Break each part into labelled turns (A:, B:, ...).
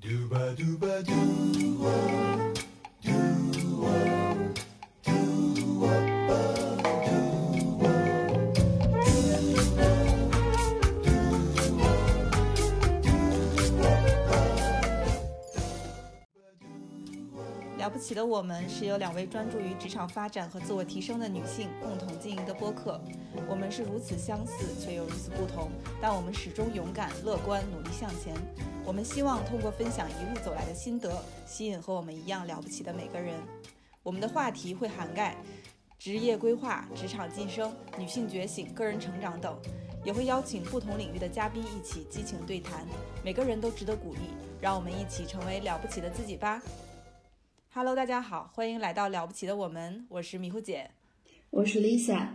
A: Do ba do ba do. 了不起的我们是由两位专注于职场发展和自我提升的女性共同经营的播客。我们是如此相似，却又如此不同，但我们始终勇敢、乐观、努力向前。我们希望通过分享一路走来的心得，吸引和我们一样了不起的每个人。我们的话题会涵盖职业规划、职场晋升、女性觉醒、个人成长等，也会邀请不同领域的嘉宾一起激情对谈。每个人都值得鼓励，让我们一起成为了不起的自己吧。Hello，大家好，欢迎来到了不起的我们，我是迷糊姐，
B: 我是 Lisa。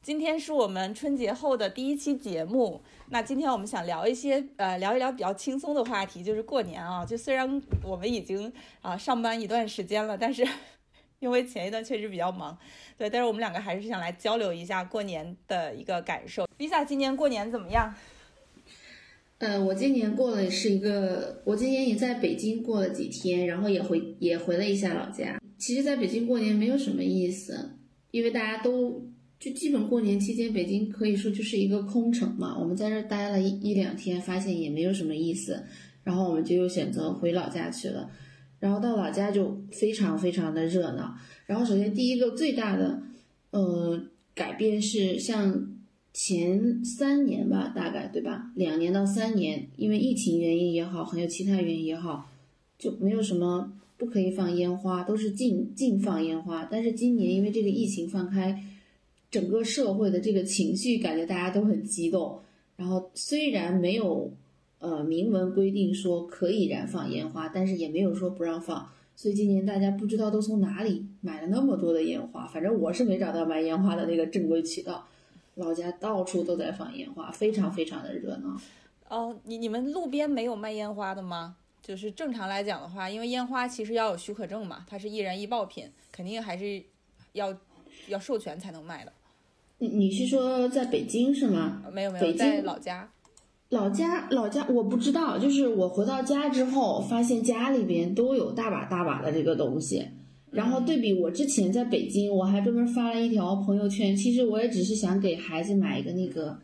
A: 今天是我们春节后的第一期节目，那今天我们想聊一些呃聊一聊比较轻松的话题，就是过年啊。就虽然我们已经啊上班一段时间了，但是 因为前一段确实比较忙，对，但是我们两个还是想来交流一下过年的一个感受。Lisa 今年过年怎么样？
B: 呃，我今年过了是一个，我今年也在北京过了几天，然后也回也回了一下老家。其实，在北京过年没有什么意思，因为大家都就基本过年期间，北京可以说就是一个空城嘛。我们在这待了一一两天，发现也没有什么意思，然后我们就又选择回老家去了。然后到老家就非常非常的热闹。然后首先第一个最大的呃改变是像。前三年吧，大概对吧？两年到三年，因为疫情原因也好，还有其他原因也好，就没有什么不可以放烟花，都是禁禁放烟花。但是今年因为这个疫情放开，整个社会的这个情绪感觉大家都很激动。然后虽然没有呃明文规定说可以燃放烟花，但是也没有说不让放。所以今年大家不知道都从哪里买了那么多的烟花，反正我是没找到买烟花的那个正规渠道。老家到处都在放烟花，非常非常的热闹。
A: 哦，你你们路边没有卖烟花的吗？就是正常来讲的话，因为烟花其实要有许可证嘛，它是易燃易爆品，肯定还是要要授权才能卖的。
B: 你你是说在北京是吗？
A: 没有没有，在老家。
B: 老家老家我不知道，就是我回到家之后，发现家里边都有大把大把的这个东西。然后对比我之前在北京，我还专门发了一条朋友圈。其实我也只是想给孩子买一个那个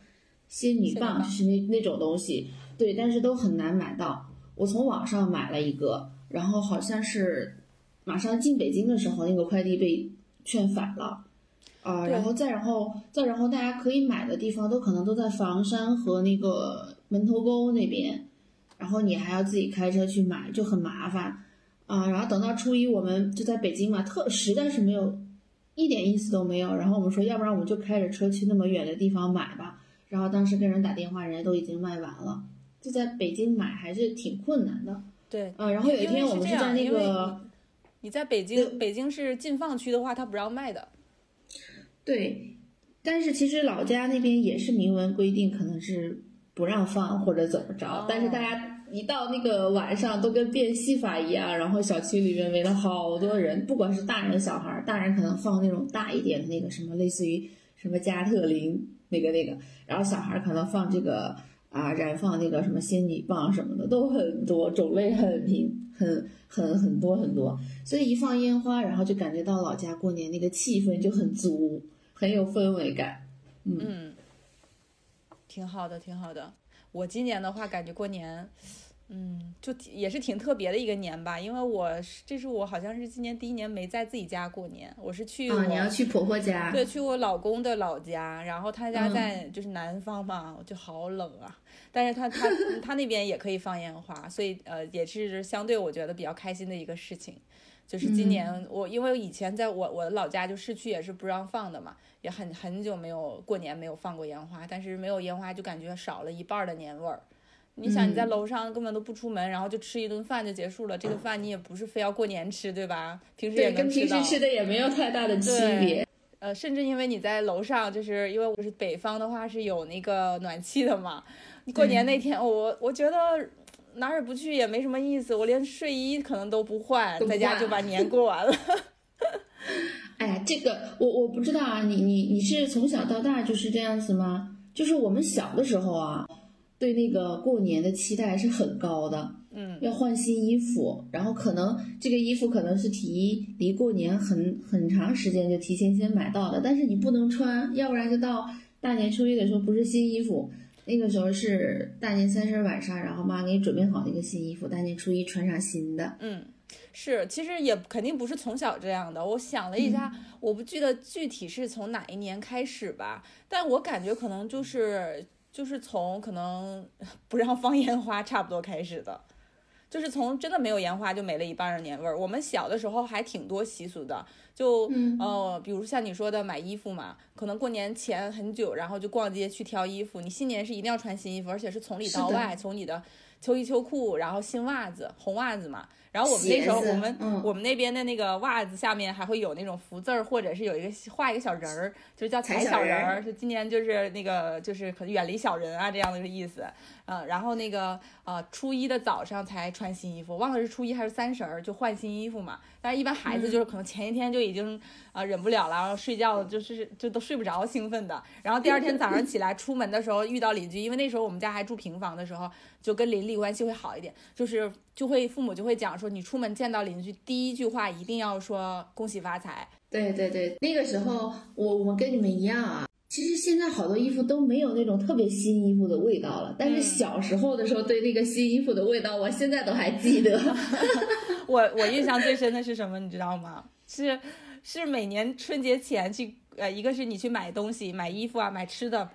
B: 仙女棒，就是那那种东西。对，但是都很难买到。我从网上买了一个，然后好像是马上进北京的时候，那个快递被劝返了啊。然后再然后再然后，大家可以买的地方都可能都在房山和那个门头沟那边，然后你还要自己开车去买，就很麻烦。啊，然后等到初一，我们就在北京嘛，特实在是没有一点意思都没有。然后我们说，要不然我们就开着车去那么远的地方买吧。然后当时跟人打电话，人家都已经卖完了，就在北京买还是挺困难的。
A: 对，
B: 嗯，然后有一天我们是在那个，
A: 你在北京，北京是禁放区的话，他不让卖的。
B: 对，但是其实老家那边也是明文规定，可能是不让放或者怎么着，但是大家。一到那个晚上，都跟变戏法一样，然后小区里面围了好多人，不管是大人小孩，大人可能放那种大一点的那个什么，类似于什么加特林那个那个，然后小孩可能放这个啊，燃放那个什么仙女棒什么的，都很多种类，很平，很很很多很多，所以一放烟花，然后就感觉到老家过年那个气氛就很足，很有氛围感，
A: 嗯，挺好的，挺好的。我今年的话，感觉过年。嗯，就也是挺特别的一个年吧，因为我是这是我好像是今年第一年没在自己家过年，我是去
B: 啊，你要去婆婆家，
A: 对，去我老公的老家，然后他家在就是南方嘛，就好冷啊，但是他他他那边也可以放烟花，所以呃也是相对我觉得比较开心的一个事情，就是今年我因为以前在我我的老家就市区也是不让放的嘛，也很很久没有过年没有放过烟花，但是没有烟花就感觉少了一半的年味儿。你想你在楼上根本都不出门，然后就吃一顿饭就结束了。这个饭你也不是非要过年吃，对吧？平时也
B: 能吃到。跟平时吃的也没有太大的区别。
A: 呃，甚至因为你在楼上，就是因为我是北方的话是有那个暖气的嘛。过年那天，我我觉得哪儿也不去也没什么意思，我连睡衣可能都不换，在家就把 年过完了。
B: 哎呀，这个我我不知道啊，你你你是从小到大就是这样子吗？就是我们小的时候啊。对那个过年的期待是很高的。
A: 嗯，
B: 要换新衣服，然后可能这个衣服可能是提离过年很很长时间就提前先买到的，但是你不能穿，要不然就到大年初一的时候不是新衣服，那个时候是大年三十晚上，然后妈给你准备好那个新衣服，大年初一穿上新的。
A: 嗯，是，其实也肯定不是从小这样的。我想了一下，我不记得具体是从哪一年开始吧，但我感觉可能就是就是从可能 不让放烟花差不多开始的。就是从真的没有烟花就没了一半的年味儿。我们小的时候还挺多习俗的，就呃，比如像你说的买衣服嘛，可能过年前很久，然后就逛街去挑衣服。你新年是一定要穿新衣服，而且是从里到外，从你的秋衣秋裤，然后新袜子、红袜子嘛。然后我们那时候，我们我们那边的那个袜子下面还会有那种福字儿，或者是有一个画一个小人儿，就是叫踩小人儿。就今年就是那个就是可能远离小人啊这样的一个意思。嗯，然后那个呃初一的早上才穿新衣服，忘了是初一还是三十儿就换新衣服嘛。但是一般孩子就是可能前一天就已经啊忍不了了，然后睡觉就是就都睡不着，兴奋的。然后第二天早上起来出门的时候遇到邻居，因为那时候我们家还住平房的时候，就跟邻里关系会好一点，就是就会父母就会讲说，你出门见到邻居第一句话一定要说恭喜发财。
B: 对对对，那个时候我我跟你们一样啊。其实现在好多衣服都没有那种特别新衣服的味道了，但是小时候的时候对那个新衣服的味道，我现在都还记得。
A: 我我印象最深的是什么，你知道吗？是是每年春节前去，呃，一个是你去买东西，买衣服啊，买吃的，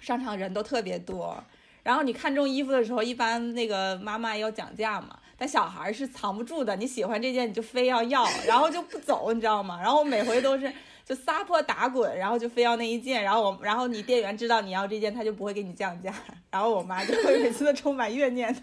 A: 商场人都特别多。然后你看中衣服的时候，一般那个妈妈要讲价嘛，但小孩是藏不住的，你喜欢这件你就非要要，然后就不走，你知道吗？然后每回都是。就撒泼打滚，然后就非要那一件，然后我，然后你店员知道你要这件，他就不会给你降价，然后我妈就会每次都充满怨念的，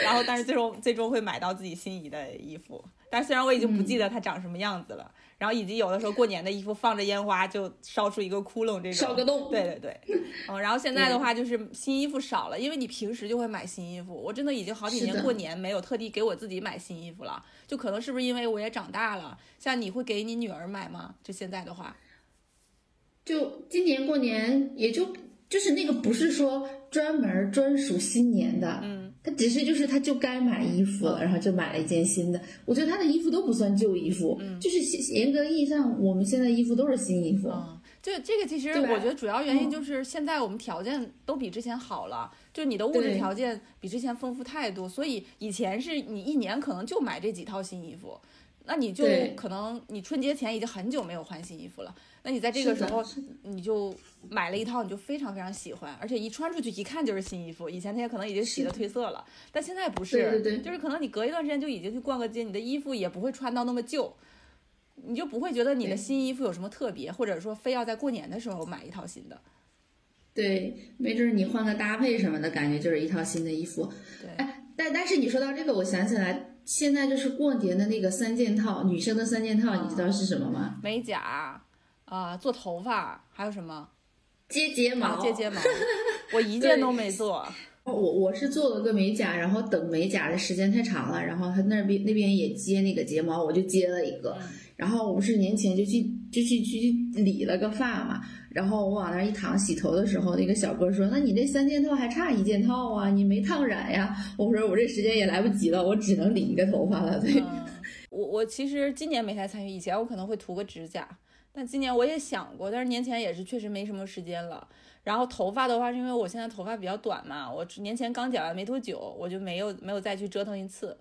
A: 然后但是最终最终会买到自己心仪的衣服，但虽然我已经不记得它长什么样子了。然后以及有的时候过年的衣服放着烟花就烧出一个窟窿，这种
B: 烧个洞。
A: 对对对，嗯，然后现在的话就是新衣服少了，因为你平时就会买新衣服。我真的已经好几年过年没有特地给我自己买新衣服了，就可能是不是因为我也长大了？像你会给你女儿买吗？就现在的话，
B: 就今年过年也就就是那个不是说专门专属新年的，
A: 嗯。
B: 他只是就是他就该买衣服了，然后就买了一件新的。我觉得他的衣服都不算旧衣服，就是严格意义上，我们现在衣服都是新衣服。
A: 就这个其实我觉得主要原因就是现在我们条件都比之前好了，就你的物质条件比之前丰富太多，所以以前是你一年可能就买这几套新衣服，那你就可能你春节前已经很久没有换新衣服了。那你在这个时候，你就买了一套，你就非常非常喜欢，而且一穿出去一看就是新衣服。以前那些可能已经洗的褪色了，但现在不是，
B: 对对对，
A: 就是可能你隔一段时间就已经去逛个街，你的衣服也不会穿到那么旧，你就不会觉得你的新衣服有什么特别，或者说非要在过年的时候买一套新的。
B: 对，没准你换个搭配什么的感觉就是一套新的衣服。
A: 对，
B: 哎，但但是你说到这个，我想起来，现在就是过年的那个三件套，女生的三件套，你知道是什么吗？
A: 美甲。啊，做头发还有什么？
B: 接睫毛，
A: 接睫毛，我一件都没做。
B: 我我是做了个美甲，然后等美甲的时间太长了，然后他那边那边也接那个睫毛，我就接了一个。然后我不是年前就去就去去理了个发嘛，然后我往那一躺洗头的时候，那个小哥说：“那你这三件套还差一件套啊，你没烫染呀？”我说：“我这时间也来不及了，我只能理一个头发了。”对，
A: 我我其实今年没太参与，以前我可能会涂个指甲。但今年我也想过，但是年前也是确实没什么时间了。然后头发的话，是因为我现在头发比较短嘛，我年前刚剪完没多久，我就没有没有再去折腾一次。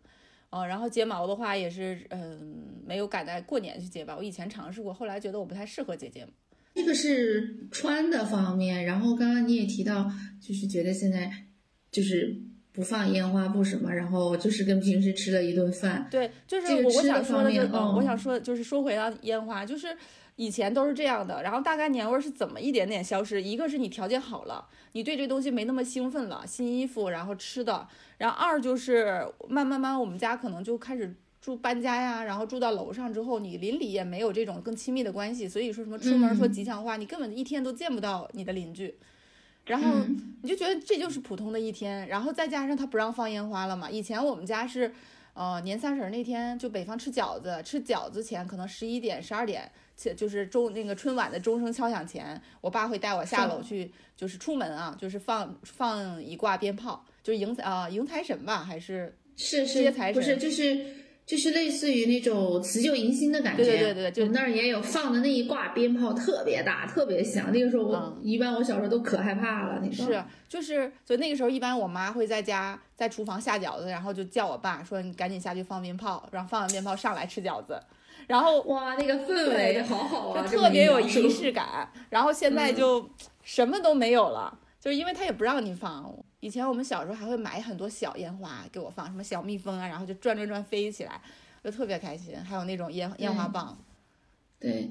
A: 嗯，然后睫毛的话也是，嗯，没有赶在过年去接吧。我以前尝试过，后来觉得我不太适合接睫毛。
B: 这个是穿的方面，然后刚刚你也提到，就是觉得现在就是不放烟花不什么，然后就是跟平时吃了一顿饭。
A: 对，就是我我想说的就，嗯，我想说就是说回到烟花，就是。以前都是这样的，然后大概年味儿是怎么一点点消失？一个是你条件好了，你对这东西没那么兴奋了，新衣服，然后吃的，然后二就是慢慢慢，我们家可能就开始住搬家呀，然后住到楼上之后，你邻里也没有这种更亲密的关系，所以说什么出门说吉祥话，你根本一天都见不到你的邻居，然后你就觉得这就是普通的一天，然后再加上他不让放烟花了嘛，以前我们家是，呃，年三十那天就北方吃饺子，吃饺子前可能十一点十二点。就是钟那个春晚的钟声敲响前，我爸会带我下楼去，就是出门啊，就是放放一挂鞭炮，就是迎啊迎财神吧，还是
B: 是是，
A: 接财
B: 不是
A: 神
B: 就是就是类似于那种辞旧迎新的感觉。
A: 对对对对就
B: 我们那儿也有放的那一挂鞭炮，特别大，特别响。那个时候我、
A: 嗯
B: 一般我小时候都可害怕了，那个
A: 是，就是，所以那个时候一般我妈会在家在厨房下饺子，然后就叫我爸说你赶紧下去放鞭炮，然后放完鞭炮上来吃饺子，然后
B: 哇，那个氛围好好啊，
A: 就特别有仪式感。然后现在
B: 嗯
A: 就什么都没有了，就是因为他也不让你放。以前我们小时候还会买很多小烟花给我放，什么小蜜蜂啊，然后就转转转飞起来，就特别开心。还有那种烟烟花棒，
B: 对，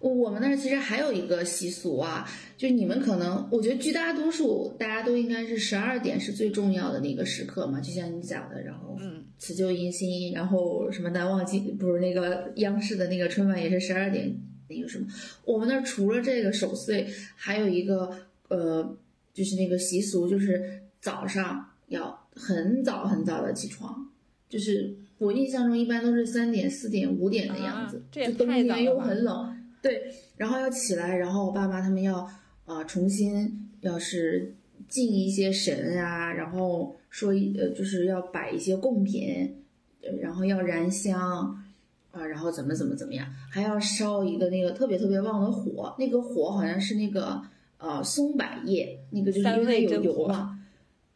B: 我我们那儿其实还有一个习俗啊，就你们可能，我觉得绝大多数大家都应该是十二点是最重要的那个时刻嘛，就像你讲的，然后
A: 嗯，
B: 辞旧迎新，然后什么难忘今不是那个央视的那个春晚也是十二点那个什么，我们那儿除了这个守岁，还有一个呃，就是那个习俗，就是早上要很早很早的起床，就是我印象中一般都是三点、四点、五点的样子，
A: 啊这也
B: 就冬天又很冷，对，然后要起来，然后我爸妈他们要呃重新要是敬一些神啊，然后说一呃就是要摆一些贡品，呃然后要燃香。啊，然后怎么怎么怎么样，还要烧一个那个特别特别旺的火，那个火好像是那个呃松柏叶，那个就是因为它有油嘛。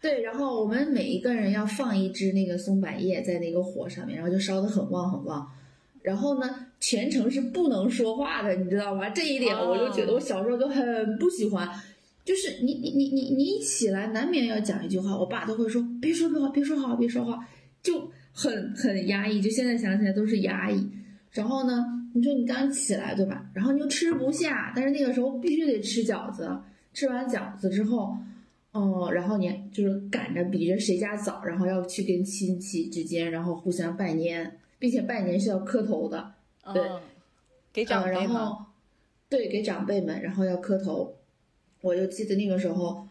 B: 对，然后我们每一个人要放一支那个松柏叶在那个火上面，然后就烧得很旺很旺。然后呢，全程是不能说话的，你知道吗？这一点我就觉得我小时候就很不喜欢。就是你你你你你一起来，难免要讲一句话，我爸都会说别说话，别说话，别说话，就很很压抑。就现在想起来都是压抑。然后呢，你说你刚起来对吧？然后你又吃不下，但是那个时候必须得吃饺子。吃完饺子之后，哦、然后你就是赶着比着谁家早，然后要去跟亲戚之间，然后互相拜年，并且拜年是要磕头的。对
A: 嗯，给长辈嘛，
B: 后对给长辈们，然后要磕头。我就记得那个时候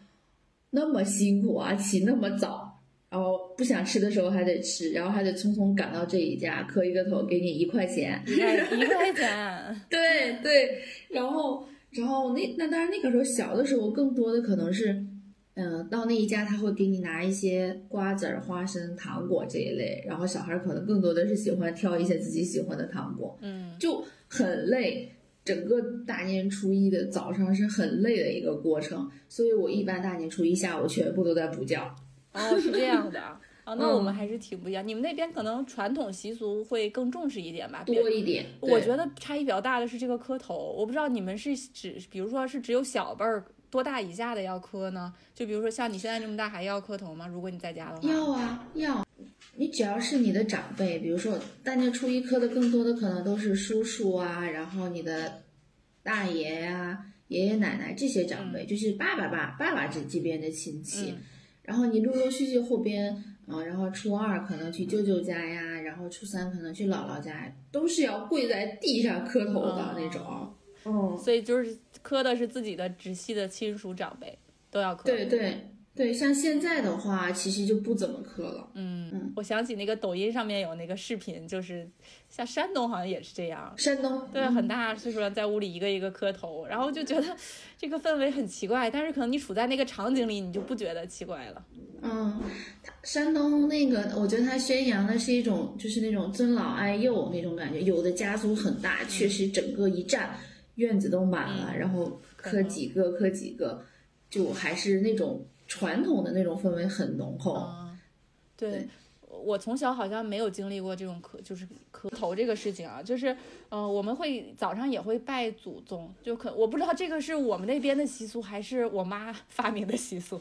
B: 那么辛苦啊，起那么早，然后不想吃的时候还得吃，然后还得匆匆赶到这一家磕一个头，给你一块钱。
A: 一块钱，
B: 对对，然后然后那那当然那个时候小的时候更多的可能是，嗯、到那一家他会给你拿一些瓜子儿、花生、糖果这一类，然后小孩儿可能更多的是喜欢挑一些自己喜欢的糖果，
A: 嗯，
B: 就很累。整个大年初一的早上是很累的一个过程，所以我一般大年初一下午全部都在补觉。
A: 哦，是这样的啊。哦，那我们
B: 嗯
A: 还是挺不一样。你们那边可能传统习俗会更重视一点吧？
B: 多一点，
A: 我觉得差异比较大的是这个磕头，我不知道你们是只，比如说是只有小辈儿多大以下的要磕呢？就比如说像你现在这么大还要磕头吗？如果你在家的话，
B: 要啊要，你只要是你的长辈，比如说大年初一磕的更多的可能都是叔叔啊，然后你的大爷呀、爷爷奶奶这些长辈，就是爸爸爸爸爸这这边的亲戚，
A: 嗯
B: 然后你陆陆续续后边，啊、然后初二可能去舅舅家呀，然后初三可能去姥姥家，都是要跪在地上磕头的
A: 哦
B: 那种。嗯，
A: 所以就是磕的是自己的直系的亲属长辈都要磕。
B: 对对对，像现在的话，其实就不怎么磕了。
A: 嗯
B: 嗯，
A: 我想起那个抖音上面有那个视频，就是像山东好像也是这样。
B: 山东
A: 对，很大岁数人在屋里一个一个磕头，然后就觉得 这个氛围很奇怪，但是可能你处在那个场景里，你就不觉得奇怪了。
B: 嗯，他山东那个，我觉得他宣扬的是一种，就是那种尊老爱幼那种感觉。有的家族很大，确实整个一站院子都满了，然后磕几个磕几个，就还是那种传统的那种氛围很浓厚。
A: 嗯，对
B: 对。
A: 我从小好像没有经历过这种磕，就是磕头这个事情啊，就是，呃，我们会早上也会拜祖宗，就可我不知道这个是我们那边的习俗，还是我妈发明的习俗。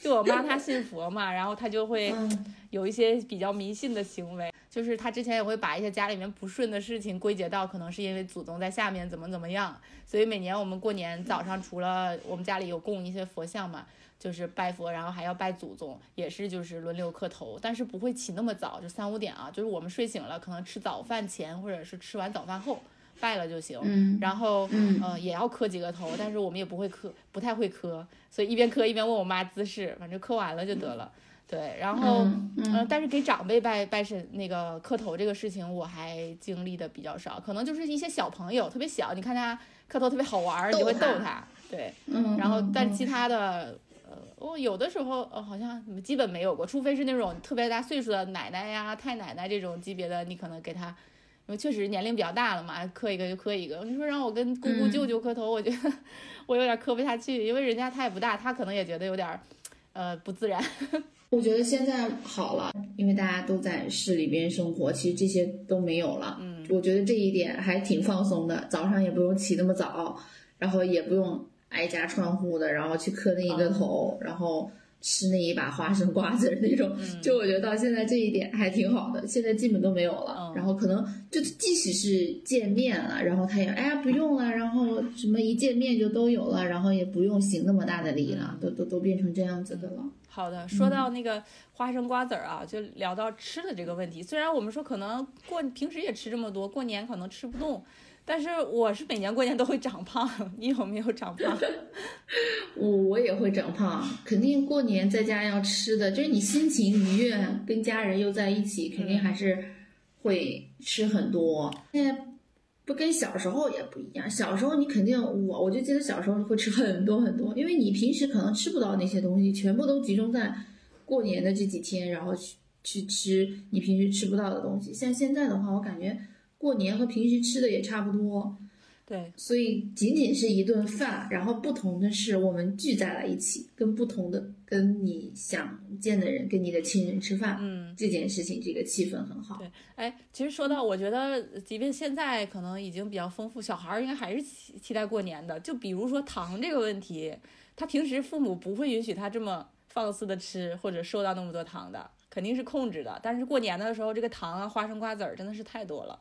A: 就我妈她信佛嘛，然后她就会
B: 嗯
A: 有一些比较迷信的行为，就是她之前也会把一些家里面不顺的事情归结到可能是因为祖宗在下面怎么怎么样，所以每年我们过年早上除了我们家里有供一些佛像嘛，就是拜佛，然后还要拜祖宗，也是就是轮流磕头，但是不会起那么早，就三五点啊，就是我们睡醒了，可能吃早饭前或者是吃完早饭后拜了就行。
B: 嗯
A: 然后，
B: 嗯
A: 呃，也要磕几个头，但是我们也不会磕，不太会磕，所以一边磕一边问我妈姿势，反正磕完了就得了。对，然后
B: 嗯
A: 嗯，但是给长辈拜拜神那个磕头这个事情，我还经历的比较少，可能就是一些小朋友特别小，你看他磕头特别好玩儿，你就会
B: 逗他，
A: 对，
B: 嗯，
A: 然后但其他的。呃，我有的时候呃好像基本没有过，除非是那种特别大岁数的奶奶呀、太奶奶这种级别的，你可能给他，因为确实年龄比较大了嘛，磕一个就磕一个。你说让我跟姑姑
B: 嗯
A: 舅舅磕头，我觉得我有点磕不下去，因为人家他也不大，他可能也觉得有点儿呃不自然。
B: 我觉得现在好了，因为大家都在市里边生活，其实这些都没有了。
A: 嗯，
B: 我觉得这一点还挺放松的，早上也不用起那么早，然后也不用挨家串户的，然后去磕那一个头，然后吃那一把花生瓜子儿那种。
A: 嗯
B: 就我觉得到现在这一点还挺好的，现在基本都没有了。
A: 嗯
B: 然后可能就即使是见面了，然后他也哎呀不用了，然后什么一见面就都有了，然后也不用行那么大的礼了，都都都变成这样子的了。
A: 好的，说到那个花生瓜子儿啊，就聊到吃的这个问题。虽然我们说可能过平时也吃这么多，过年可能吃不动，但是我是每年过年都会长胖。你有没有长胖？
B: 我我也会长胖，肯定过年在家要吃的，就是你心情愉悦，跟家人又在一起，肯定还是会吃很多。现在不跟小时候也不一样，小时候你肯定我我就记得小时候会吃很多很多，因为你平时可能吃不到那些东西，全部都集中在过年的这几天，然后去去吃你平时吃不到的东西。像现在的话，我感觉过年和平时吃的也差不多。
A: 对，
B: 所以仅仅是一顿饭，然后不同的是我们聚在了一起，跟不同的跟你想见的人，跟你的亲人吃饭，
A: 嗯，
B: 这件事情这个气氛很好。
A: 对，哎，其实说到，我觉得即便现在可能已经比较丰富，小孩儿应该还是期期待过年的。就比如说糖这个问题，他平时父母不会允许他这么放肆的吃或者收到那么多糖的，肯定是控制的。但是过年的时候，这个糖啊、花生、瓜子儿真的是太多了。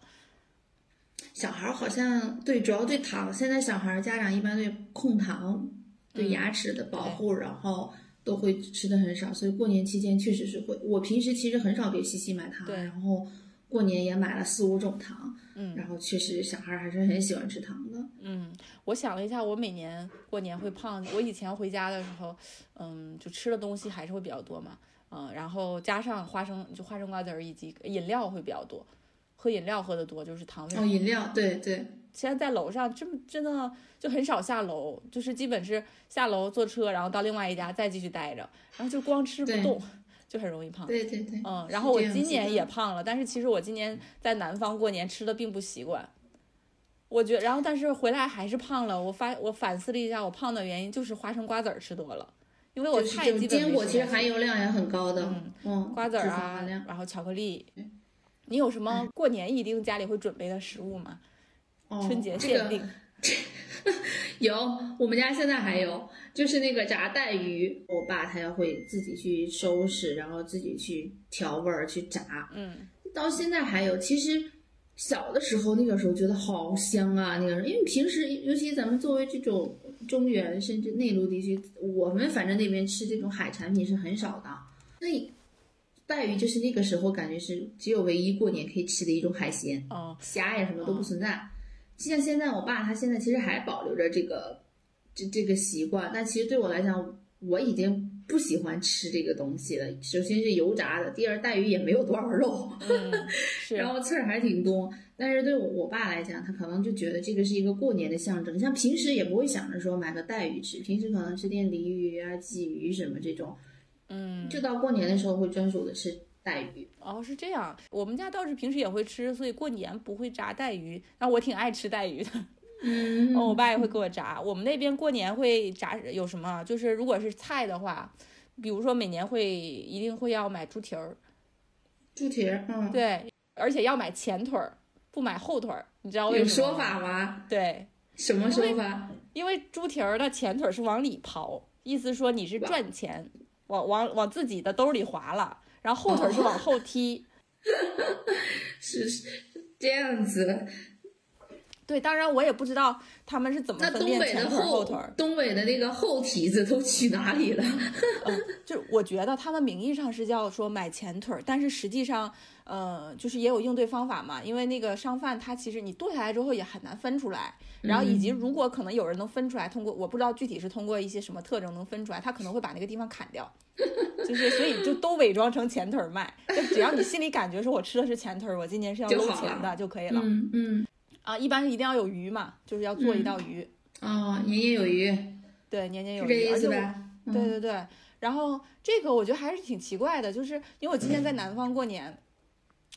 B: 小孩儿好像对，主要对糖，现在小孩儿家长一般对控糖、对
A: 嗯
B: 牙齿的保护，然后都会吃的很少，所以过年期间确实是会。我平时其实很少给西西买糖，
A: 对
B: 然后过年也买了四五种糖，
A: 嗯
B: 然后确实小孩儿还是很喜欢吃糖的。
A: 嗯，我想了一下，我每年过年会胖。我以前回家的时候，嗯，就吃的东西还是会比较多嘛，嗯，然后加上花生，就花生瓜子儿以及饮料会比较多，喝饮料喝的多，就是糖分
B: 哦，饮料，对对，
A: 现在在楼上这么真的就很少下楼，就是基本是下楼坐车，然后到另外一家再继续待着，然后就光吃不动，就很容易胖。
B: 对对对，
A: 嗯，然后我今年也胖了，但是其实我今年在南方过年吃的并不习惯，我觉然后但是回来还是胖了。我发我反思了一下，我胖的原因就是花生瓜子儿吃多了，因为我
B: 就是这种
A: 菜基本
B: 坚果其实含油量也很高的，
A: 嗯
B: 嗯，
A: 瓜子儿啊，然后巧克力。你有什么过年一定家里会准备的食物吗？
B: 哦
A: 春节
B: 这个
A: 限定。
B: 有，我们家现在还有，就是那个炸带鱼，我爸他要会自己去收拾，然后自己去调味儿去炸，
A: 嗯，
B: 到现在还有。其实小的时候那个时候觉得好香啊，那个时候因为平时尤其咱们作为这种中原甚至内陆地区，我们反正那边吃这种海产品是很少的，所以带鱼就是那个时候感觉是只有唯一过年可以吃的一种海鲜。
A: 哦，
B: 虾呀什么都不存在。就像现在我爸他现在其实还保留着这个这这个习惯，但其实对我来讲，我已经不喜欢吃这个东西了。首先是油炸的，第二带鱼也没有多少肉，然后刺儿还挺多。但是对我我爸来讲，他可能就觉得这个是一个过年的象征，像平时也不会想着说买个带鱼吃，平时可能吃点鲤鱼啊、鲫鱼什么这种，
A: 嗯，
B: 就到过年的时候会专属的吃带鱼。
A: 哦，是这样。我们家倒是平时也会吃，所以过年不会炸带鱼。然后我挺爱吃带鱼的，
B: 嗯
A: 哦，我爸也会给我炸。我们那边过年会炸有什么？就是如果是菜的话，比如说每年会一定会要买猪蹄儿，
B: 猪蹄儿，嗯，
A: 对，而且要买前腿儿，不买后腿儿。你知道为
B: 有
A: 什么吗？
B: 说法吗？
A: 对，
B: 什么说法？
A: 因为猪蹄儿的前腿儿是往里刨，意思说你是赚钱，往往往自己的兜里划了，然后后腿儿是往后踢。
B: 是是这样子，
A: 对，当然我也不知道他们是怎么分辨
B: 东北的
A: 前腿儿后
B: 后
A: 腿儿。
B: 东北的那个后蹄子都去哪里了？
A: 嗯，就是我觉得他们名义上是叫说买前腿儿，但是实际上，呃，就是也有应对方法嘛。因为那个商贩他其实你剁下来之后也很难分出来，然后以及如果可能有人能分出来，通过我不知道具体是通过一些什么特征能分出来，他可能会把那个地方砍掉，就是所以就都伪装成前腿儿卖。就只要你心里感觉说我吃的是前腿儿，我今年是要搂钱的就可以了。
B: 嗯嗯，
A: 啊，一般是一定要有鱼嘛，就是要做一道鱼，
B: 哦，年年有余，
A: 对，年年有
B: 是这
A: 余，对对对，然后这个我觉得还是挺奇怪的，就是因为我今年在南方过年，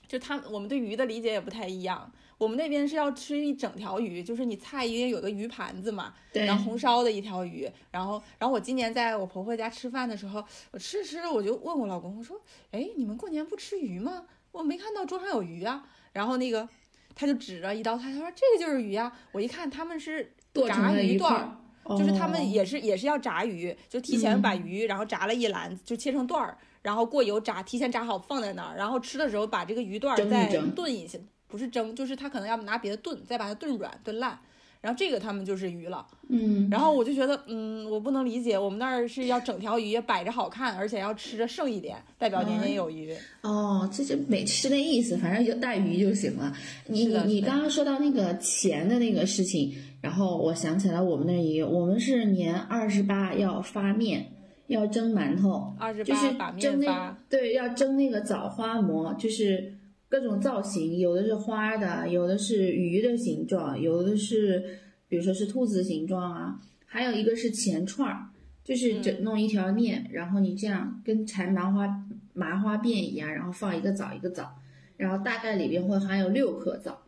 A: 就他们我们对鱼的理解也不太一样。我们那边是要吃一整条鱼，就是你菜一定有个鱼盘子嘛，然后红烧的一条鱼，然后然后我今年在我婆婆家吃饭的时候，我吃着吃着我就问我老公，我说，哎，你们过年不吃鱼吗？我没看到桌上有鱼啊。然后那个他就指着一道菜，他说这个就是鱼啊。我一看他们是炸鱼段儿
B: 儿，，
A: 就是他
B: 哦
A: 们也是也是要炸鱼，就提前把鱼然后炸了一篮子，就切成段儿，然后过油炸，提前炸好放在那儿，然后吃的时候把这个鱼段再
B: 蒸
A: 炖一下，不是蒸，就是他可能要拿别的炖，再把它炖软炖烂，然后这个他们就是鱼了。
B: 嗯，
A: 然后我就觉得，嗯，我不能理解，我们那儿是要整条鱼摆着好看，而且要吃着剩一点，代表年年有余。
B: 哦，这就没吃那意思，反正有带鱼就行了。你你刚刚说到那个钱的那个事情，然后我想起来我们那儿也有，我们是年二十八要发面，要蒸馒头，
A: 二十
B: 就是
A: 八
B: 蒸那对，要蒸那个枣花馍，就是各种造型，有的是花的，有的是鱼的形状，有的是比如说是兔子形状啊，还有一个是钱串儿，就是整弄一条面，然后你这样跟缠麻花麻花辫一样，然后放一个枣一个枣，然后大概里边会含有六颗枣，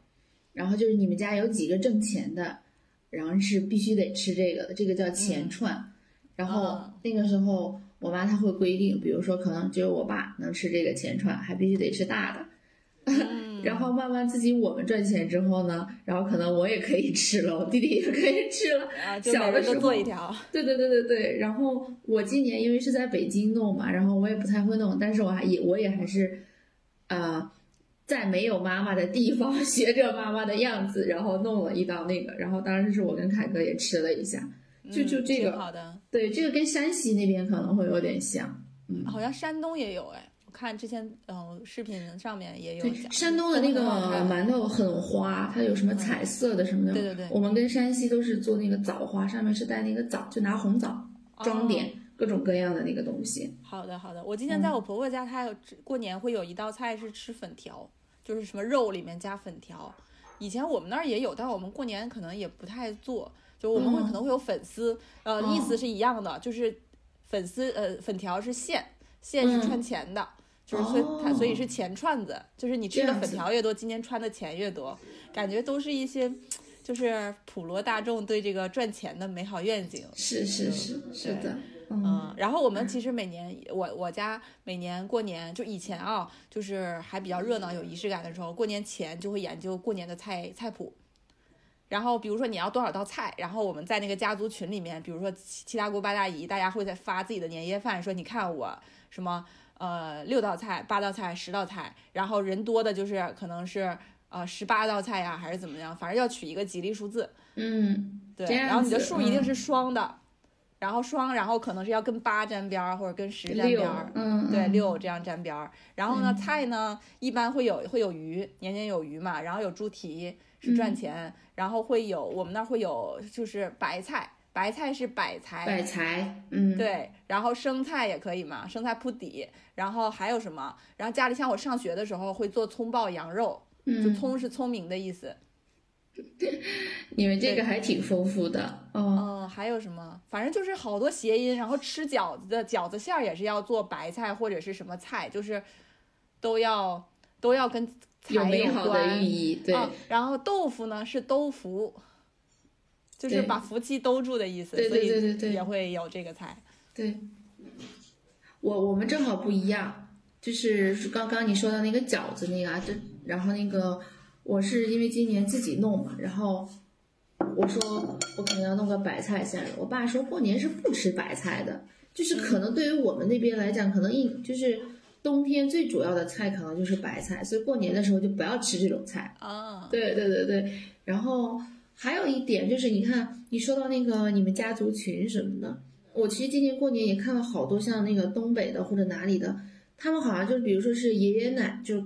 B: 然后就是你们家有几个挣钱的，然后是必须得吃这个的，这个叫钱串。然后
A: 嗯
B: 那个时候，我妈她会规定，比如说可能只有我爸能吃这个钱串，还必须得吃大的。
A: 嗯
B: 然后慢慢自己我们赚钱之后呢，然后可能我也可以吃了，我弟弟也可以吃了。
A: 啊，
B: 小的时
A: 候做
B: 候
A: 一条。
B: 对对对对对。然后我今年因为是在北京弄嘛，然后我也不太会弄，但是我还也我也还是，呃，在没有妈妈的地方 学着妈妈的样子，然后弄了一道那个，然后当时是我跟凯哥也吃了一下。就就这个
A: 好的，
B: 对，这个跟山西那边可能会有点像。
A: 嗯好像山东也有哎，我看之前嗯、呃视频上面也有
B: 山东的那个馒头很花，它有什么彩色的什么的。
A: 对对对
B: 我们跟山西都是做那个枣花，上面是带那个枣，就拿红枣装点、
A: 哦
B: 各种各样的那个东西。
A: 好的好的，我今年
B: 嗯
A: 在我婆婆家，她有过年会有一道菜是吃粉条，就是什么肉里面加粉条。以前我们那儿也有，但我们过年可能也不太做，就我们会
B: 嗯
A: 可能会有粉丝，呃，
B: 哦
A: 意思是一样的，就是粉丝呃粉条是线，线是
B: 嗯
A: 串钱的。就是所以它所以
B: 哦
A: 是钱串子，就是你吃的粉条越多，今年穿的钱越多，感觉都是一些，就是普罗大众对这个赚钱的美好愿景。
B: 是是是是的，嗯
A: 嗯，然后我们其实每年，我我家每年过年，就以前啊，就是还比较热闹、有仪式感的时候，过年前就会研究过年的菜菜谱。然后比如说你要多少道菜，然后我们在那个家族群里面，比如说七七大姑八大姨，大家会在发自己的年夜饭，说你看我什么呃六道菜、八道菜、十道菜，然后人多的就是可能是呃十八道菜呀，还是怎么样，反正要取一个吉利数字。
B: 嗯，
A: 对，然后你的数一定是双的，然后双，然后可能是要跟八沾边儿或者跟十沾边儿，，
B: 嗯，
A: 对，
B: 嗯
A: 六这样沾边儿。然后呢，
B: 嗯
A: 菜呢一般会有会有鱼，年年有余嘛，然后有猪蹄是赚
B: 嗯
A: 钱，然后会有我们那儿会有就是白菜，白菜是百财，
B: 百财，嗯，
A: 对，然后生菜也可以嘛，生菜铺底，然后还有什么？然后家里像我上学的时候会做葱爆羊肉，就
B: 嗯，
A: 葱是聪明的意思。
B: 你们这个还挺丰富的，哦，
A: 嗯，还有什么？反正就是好多谐音。然后吃饺子的饺子馅儿也是要做白菜或者是什么菜，就是都要都要跟财
B: 有美好的寓意，对，
A: 啊。然后豆腐呢是兜福，就是把福气兜住的意思，
B: 对
A: 所以
B: 对对对对
A: 也会有这个菜。
B: 对，我我们正好不一样，就是刚刚你说的那个饺子那个啊，这然后那个我是因为今年自己弄嘛，然后我说我可能要弄个白菜馅儿的，我爸说过年是不吃白菜的，就是可能对于我们那边来讲，可能一就是冬天最主要的菜可能就是白菜，所以过年的时候就不要吃这种菜。
A: 啊，
B: 对对对对，然后还有一点就是，你看你说到那个你们家族群什么的，我其实今年过年也看了好多像那个东北的或者哪里的，他们好像就比如说是爷爷奶就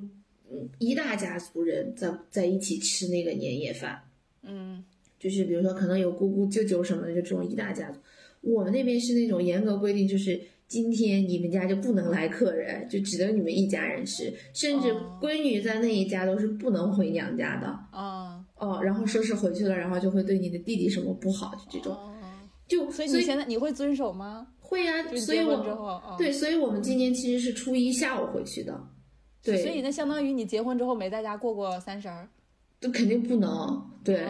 B: 嗯一大家族人在在一起吃那个年夜饭，
A: 嗯，
B: 就是比如说可能有姑姑舅舅什么的，就这种一大家族。我们那边是那种严格规定，就是今天你们家就不能来客人，就只能你们一家人吃，甚至闺女在那一家都是不能回娘家的。
A: 哦
B: 哦，然后说是回去了，然后就会对你的弟弟什么不好，就这种。就
A: 所以你现在你会遵守吗？
B: 会呀，所以我对，所以我们今年其实是初一下午回去的。对，
A: 所以那相当于你结婚之后没在家过过三十儿。
B: 就肯定不能，对。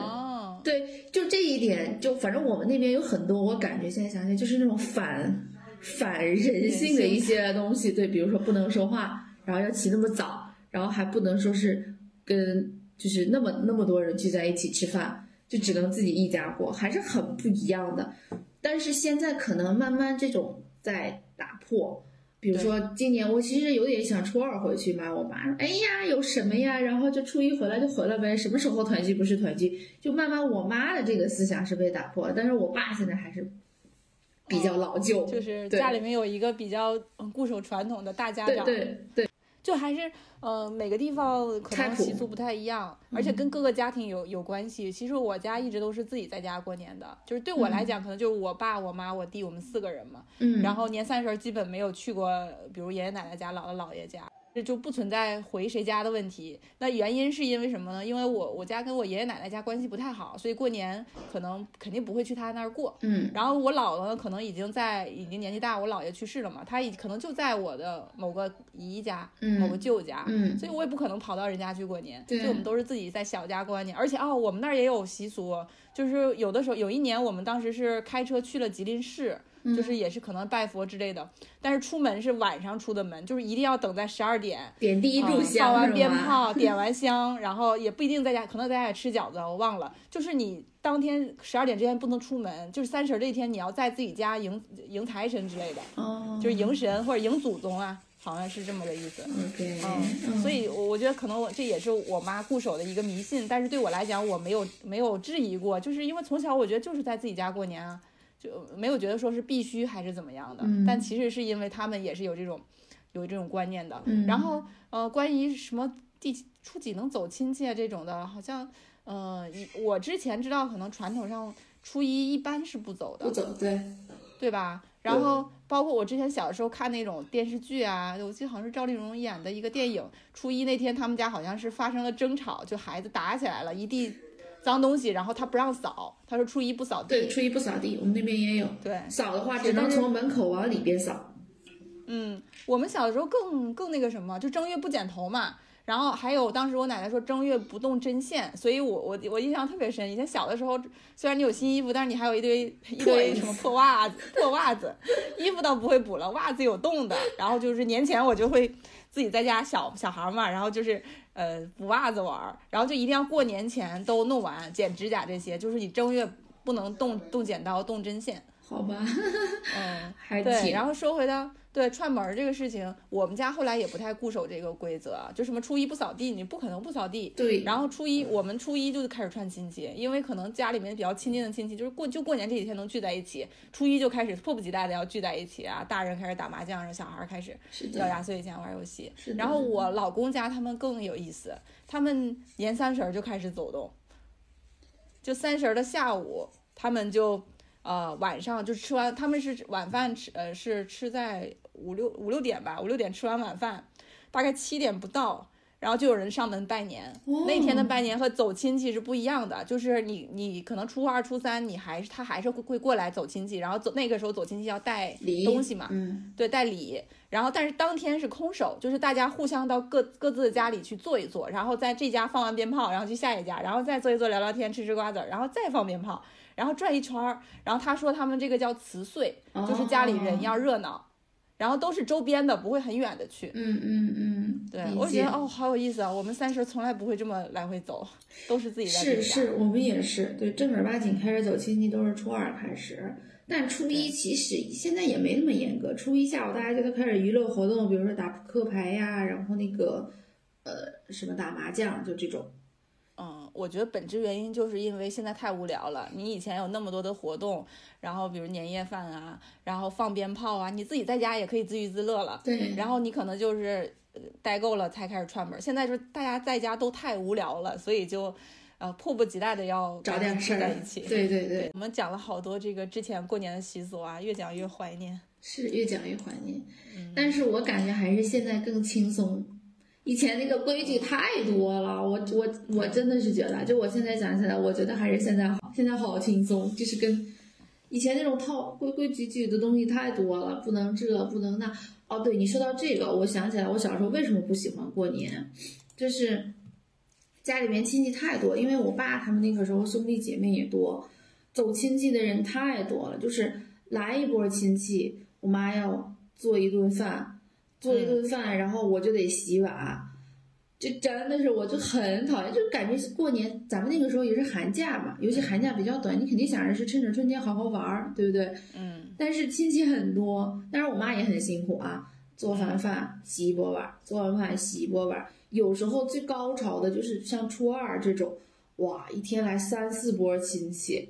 B: 对，就这一点，就反正我们那边有很多，我感觉现在想起来就是那种反反人性的一些东西。对，比如说不能说话，然后要起那么早，然后还不能说是跟就是那么那么多人聚在一起吃饭，就只能自己一家过，还是很不一样的。但是现在可能慢慢这种在打破。比如说今年我其实有点想初二回去嘛，我妈说，哎呀，有什么呀？然后就初一回来就回来呗，什么时候团聚不是团聚？就慢慢我妈的这个思想是被打破了，但是我爸现在还是比较老旧，
A: 就是家里面有一个比较固守传统的大家长，
B: 对对。
A: 就还是呃每个地方可能习俗不太一样，而且跟各个家庭有有关系。其实我家一直都是自己在家过年的，就是对我来讲，可能就是我爸、我妈、我弟，我们四个人嘛。
B: 嗯。
A: 然后年三十基本没有去过，比如爷爷奶奶家、姥姥姥爷家。这就不存在回谁家的问题。那原因是因为什么呢？因为我我家跟我爷爷奶奶家关系不太好，所以过年可能肯定不会去他那儿过。
B: 嗯。
A: 然后我姥姥呢，可能已经在已经年纪大，我姥爷去世了嘛，他已可能就在我的某个姨家、某个舅家。
B: 嗯。
A: 所以我也不可能跑到人家去过年。
B: 对。
A: 所以我们都是自己在小家过完年。而且哦，我们那儿也有习俗，就是有的时候有一年我们当时是开车去了吉林市。就是也是可能拜佛之类的，但是出门是晚上出的门，就是一定要等在十二点
B: 点第一炷香，
A: 放完鞭炮，点完 香，然后也不一定在家，可能在家吃饺子，我忘了。就是你当天十二点之前不能出门，就是三十这一天你要在自己家迎迎财神之类的，
B: 哦，
A: 就是迎神或者迎祖宗啊，好像是这么个意思。
B: OK，
A: 嗯，所以我觉得可能我这也是我妈固守的一个迷信，但是对我来讲我没有没有质疑过，就是因为从小我觉得就是在自己家过年啊。就没有觉得说是必须还是怎么样的，但其实是因为他们也是有这种有这种观念的。然后呃，关于什么第初几能走亲戚啊这种的，好像呃，我之前知道可能传统上初一一般是不走的，
B: 不走对
A: 对吧？然后包括我之前小的时候看那种电视剧啊，我记得好像是赵丽蓉演的一个电影，初一那天他们家好像是发生了争吵，就孩子打起来了，一地。脏东西，然后他不让扫，他说初一不扫地。
B: 对，初一不扫地，我们那边也有。
A: 对，
B: 扫的话只能从门口往里边扫。
A: 嗯，我们小的时候更更那个什么，就正月不剪头嘛。然后还有当时我奶奶说正月不动针线，所以我我我印象特别深。以前小的时候，虽然你有新衣服，但是你还有一堆 一堆什么破袜子、破袜子。衣服倒不会补了，袜子有洞的。然后就是年前我就会自己在家小小孩嘛，然后就是。呃，补袜子玩儿，然后就一定要过年前都弄完，剪指甲这些，就是你正月不能动动剪刀、动针线。
B: 好吧，
A: 嗯，
B: 还
A: 对。然后说回到。对串门这个事情，我们家后来也不太固守这个规则，就什么初一不扫地，你不可能不扫地。
B: 对。
A: 然后初一，我们初一就开始串亲戚，因为可能家里面比较亲近的亲戚，就是过就过年这几天能聚在一起，初一就开始迫不及待的要聚在一起啊，大人开始打麻将，小孩开始咬牙碎钱玩游戏。然后我老公家他们更有意思，他们年三十就开始走动，就三十的下午，他们就呃晚上就吃完，他们是晚饭吃呃是吃在。五六五六点吧，五六点吃完晚饭，大概七点不到，然后就有人上门拜年。那天的拜年和走亲戚是不一样的，就是你你可能初二初三你还是他还是会会过来走亲戚，然后走那个时候走亲戚要带东西嘛，
B: 嗯，
A: 对，带礼。然后但是当天是空手，就是大家互相到各各自的家里去坐一坐，然后在这家放完鞭炮，然后去下一家，然后再坐一坐聊聊天，吃吃瓜子，然后再放鞭炮，然后转一圈儿。然后他说他们这个叫辞岁，就是家里人要热闹。然后都是周边的，不会很远的去。
B: 嗯嗯嗯，
A: 对，我觉得哦，好有意思啊！我们三十从来不会这么来回走，都是自己在
B: 是是，我们也是。对，正儿八经开始走亲戚都是初二开始，但初一其实现在也没那么严格。初一下午大家就都开始娱乐活动，比如说打扑克牌呀，然后那个呃什么打麻将，就这种。
A: 嗯，我觉得本质原因就是因为现在太无聊了。你以前有那么多的活动，然后比如年夜饭啊，然后放鞭炮啊，你自己在家也可以自娱自乐了。
B: 对，
A: 然后你可能就是待够了才开始串门。现在就是大家在家都太无聊了，所以就呃迫不及待的要
B: 找点事儿
A: 在一起。
B: 对对对，
A: 我们讲了好多这个之前过年的习俗啊，越讲越怀念。
B: 是越讲越怀念，但是我感觉还是现在更轻松。以前那个规矩太多了，我我我真的是觉得，就我现在想起来，我觉得还是现在好，现在好轻松，就是跟以前那种套规规矩矩的东西太多了，不能这不能那。哦，对你说到这个，我想起来我小时候为什么不喜欢过年，就是家里面亲戚太多，因为我爸他们那个时候兄弟姐妹也多，走亲戚的人太多了，就是来一波亲戚，我妈要做一顿饭。做一顿饭，然后我就得洗碗，就真的是我就很讨厌，就感觉过年咱们那个时候也是寒假嘛，尤其寒假比较短，你肯定想着是趁着春节好好玩儿，对不对？
A: 嗯。
B: 但是亲戚很多，但是我妈也很辛苦啊，做完饭洗一波碗，做完饭洗一波碗，有时候最高潮的就是像初二这种，哇，一天来三四波亲戚。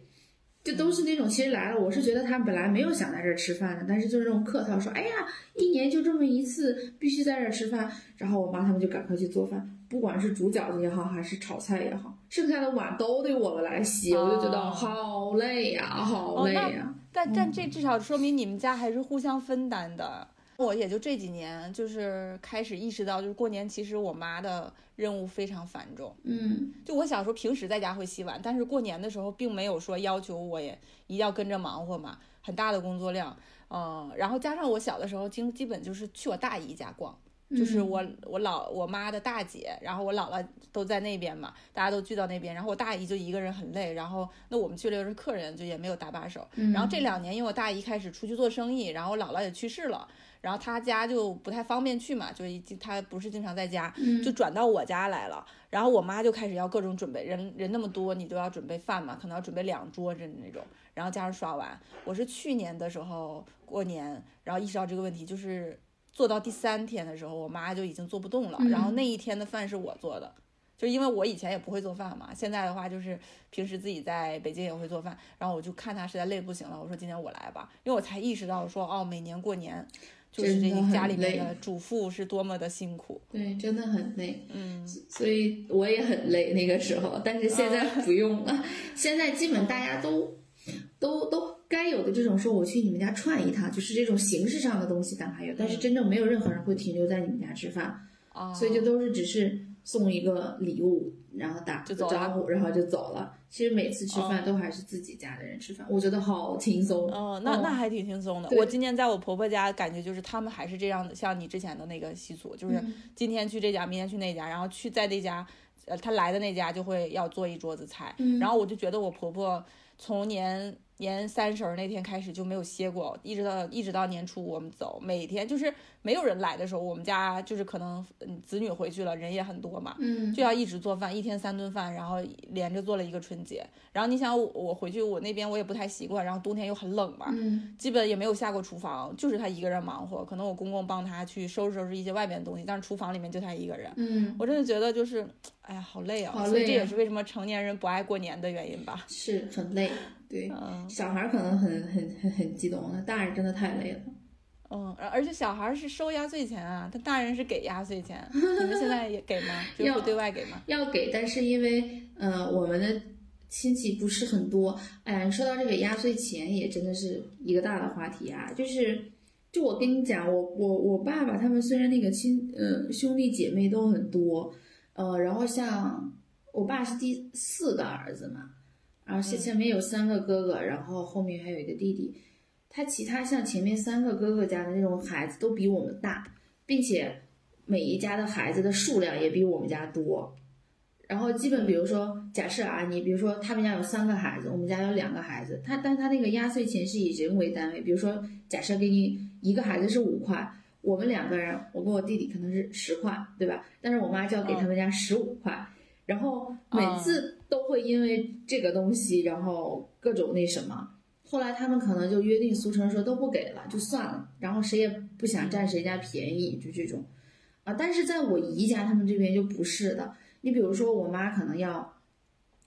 B: 就都是那种，其实来了，我是觉得他们本来没有想在这儿吃饭的，但是就是那种客套说，哎呀，一年就这么一次，必须在这儿吃饭。然后我妈他们就赶快去做饭，不管是煮饺子也好，还是炒菜也好，剩下的碗都得我们来洗，我就觉得好累呀，好累呀。
A: 但但这至少说明你们家还是互相分担的。我也就这几年，就是开始意识到，就是过年其实我妈的任务非常繁重。
B: 嗯，
A: 就我小时候平时在家会洗碗，但是过年的时候并没有说要求我也一定要跟着忙活嘛，很大的工作量。嗯，然后加上我小的时候经基本就是去我大姨家逛，就是我我老我妈的大姐，然后我姥姥都在那边嘛，大家都聚到那边，然后我大姨就一个人很累，然后那我们去了又是客人，就也没有搭把手。然后这两年因为我大姨开始出去做生意，然后我姥姥也去世了。然后他家就不太方便去嘛，就经他不是经常在家，就转到我家来了。然后我妈就开始要各种准备，人人那么多，你都要准备饭嘛，可能要准备两桌子那种。然后加上刷碗，我是去年的时候过年，然后意识到这个问题，就是做到第三天的时候，我妈就已经做不动了。然后那一天的饭是我做的，就因为我以前也不会做饭嘛，现在的话就是平时自己在北京也会做饭。然后我就看她实在累不行了，我说今天我来吧，因为我才意识到说哦，每年过年。就是这家里面的主妇是多么的辛苦，
B: 对，真的很累，
A: 嗯，
B: 所以我也很累那个时候，但是现在不用了，现在基本大家都都都该有的这种说我去你们家串一趟，就是这种形式上的东西，但还有，但是真正没有任何人会停留在你们家吃饭，
A: 啊，
B: 所以就都是只是送一个礼物，然后打个招呼，然后就走了。其实每次吃饭都还是自己家的人吃饭，我觉得好轻松。
A: 哦，那那还挺轻松的。我今年在我婆婆家，感觉就是他们还是这样的，像你之前的那个习俗，就是今天去这家，明天去那家，然后去在那家，呃，他来的那家就会要做一桌子菜。然后我就觉得我婆婆从年。年三十那天开始就没有歇过，一直到一直到年初我们走，每天就是没有人来的时候，我们家就是可能子女回去了，人也很多嘛，
B: 嗯，
A: 就要一直做饭，一天三顿饭，然后连着做了一个春节。然后你想我回去我那边我也不太习惯，然后冬天又很冷嘛，
B: 嗯，
A: 基本也没有下过厨房，就是他一个人忙活，可能我公公帮他去收拾收拾一些外边的东西，但是厨房里面就他一个人，
B: 嗯，
A: 我真的觉得就是，哎呀，好累啊，所以这也是为什么成年人不爱过年的原因吧，
B: 是很累。对，小孩可能很很很很激动，那大人真的太累了。
A: 嗯，而而且小孩是收压岁钱啊，他大人是给压岁钱。你们现在也给吗？要对外给吗？
B: 要给，但是因为呃我们的亲戚不是很多。哎，说到这个压岁钱，也真的是一个大的话题啊。就是，就我跟你讲，我我我爸爸他们虽然那个亲呃兄弟姐妹都很多，呃，然后像我爸是第四个儿子嘛。然后前面有三个哥哥，然后后面还有一个弟弟。他其他像前面三个哥哥家的那种孩子都比我们大，并且每一家的孩子的数量也比我们家多。然后基本比如说，假设啊，你比如说他们家有三个孩子，我们家有两个孩子，他但他那个压岁钱是以人为单位，比如说假设给你一个孩子是五块，我们两个人，我跟我弟弟可能是十块，对吧？但是我妈就要给他们家十五块。然后每次都会因为这个东西，然后各种那什么。后来他们可能就约定俗成说都不给了，就算了。然后谁也不想占谁家便宜，就这种。啊，但是在我姨家他们这边就不是的。你比如说我妈可能要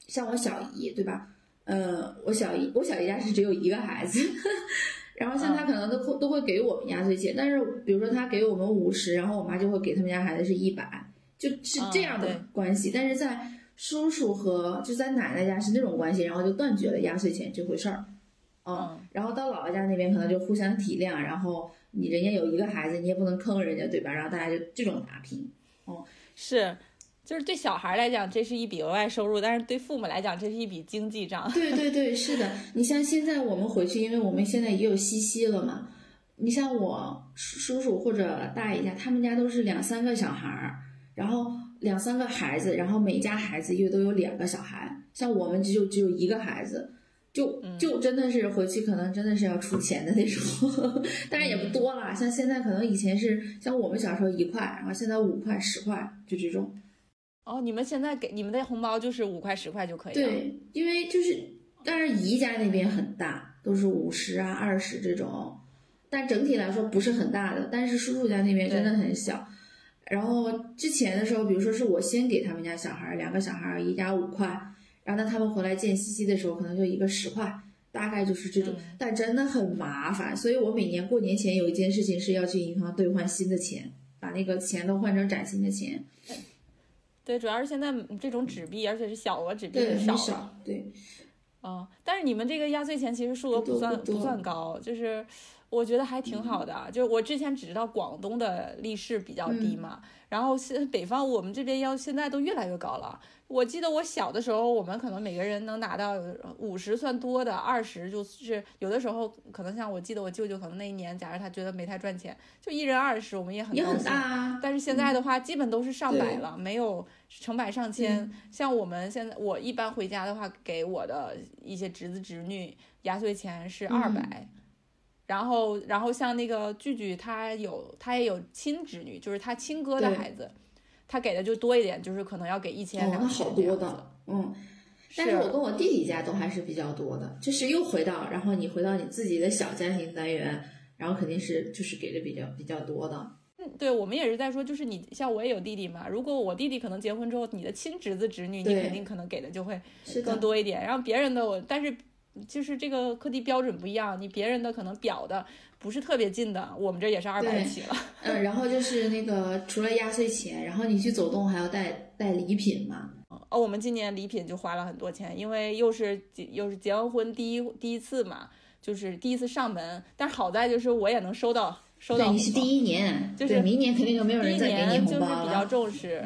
B: 像我小姨对吧？呃，我小姨我小姨家是只有一个孩子，然后像她可能都会都会给我们压岁钱，但是比如说她给我们五十，然后我妈就会给他们家孩子是一百，就是这样的关系。但是在叔叔和就在奶奶家是那种关系，然后就断绝了压岁钱这回事儿。嗯，然后到姥姥家那边可能就互相体谅，然后你人家有一个孩子，你也不能坑人家，对吧？然后大家就这种打拼。哦，
A: 是，就是对小孩来讲，这是一笔额外收入，但是对父母来讲，这是一笔经济账。
B: 对对对，是的。你像现在我们回去，因为我们现在也有西西了嘛。你像我叔叔或者大爷家，他们家都是两三个小孩儿，然后两三个孩子，然后每家孩子又都有两个小孩，像我们只有只有一个孩子。就就真的是回去可能真的是要出钱的那种，但是也不多了。像现在可能以前是像我们小时候一块，然后现在五块十块就这种。
A: 哦，你们现在给你们的红包就是五块十块就可以了。
B: 对，因为就是但是姨家那边很大，都是五十啊二十这种，但整体来说不是很大的。但是叔叔家那边真的很小。然后之前的时候，比如说是我先给他们家小孩两个小孩一家五块。然后呢，他们回来见西西的时候，可能就一个十块，大概就是这种，但真的很麻烦。所以我每年过年前有一件事情是要去银行兑换新的钱，把那个钱都换成崭新的钱。
A: 对，主要是现在这种纸币，而且是小额纸币
B: 少。
A: 少。
B: 对。
A: 嗯，但是你们这个压岁钱其实数额不算不算高，就是我觉得还挺好的。就是我之前只知道广东的利是比较低嘛，然后现北方我们这边要现在都越来越高了。我记得我小的时候，我们可能每个人能拿到五十算多的，二十就是有的时候可能像我记得我舅舅可能那一年，假如他觉得没太赚钱，就一人二十，我们也很高兴。但是现在的话，基本都是上百了，没有成百上千。像我们现在，我一般回家的话，给我的一些侄子侄女压岁钱是二百，然后然后像那个聚聚，他有他也有亲侄女，就是他亲哥的孩子。他给的就多一点，就是可能要给一千两
B: 千好多的，嗯。但是我跟我弟弟家都还是比较多的，就是又回到，然后你回到你自己的小家庭单元，然后肯定是就是给的比较比较多的。
A: 嗯，对，我们也是在说，就是你像我也有弟弟嘛，如果我弟弟可能结婚之后，你的亲侄子侄女，你肯定可能给的就会更多一点。然后别人的我，但是就是这个课题标准不一样，你别人的可能表的。不是特别近的，我们这也是二百起了。
B: 嗯，然后就是那个除了压岁钱，然后你去走动还要带带礼品嘛。
A: 哦，我们今年礼品就花了很多钱，因为又是又是结完婚第一第一次嘛，就是第一次上门。但好在就是我也能收到收到。
B: 对，你是第一年，
A: 就是
B: 明年肯定就没有人再给你红包
A: 了。就是比较重视。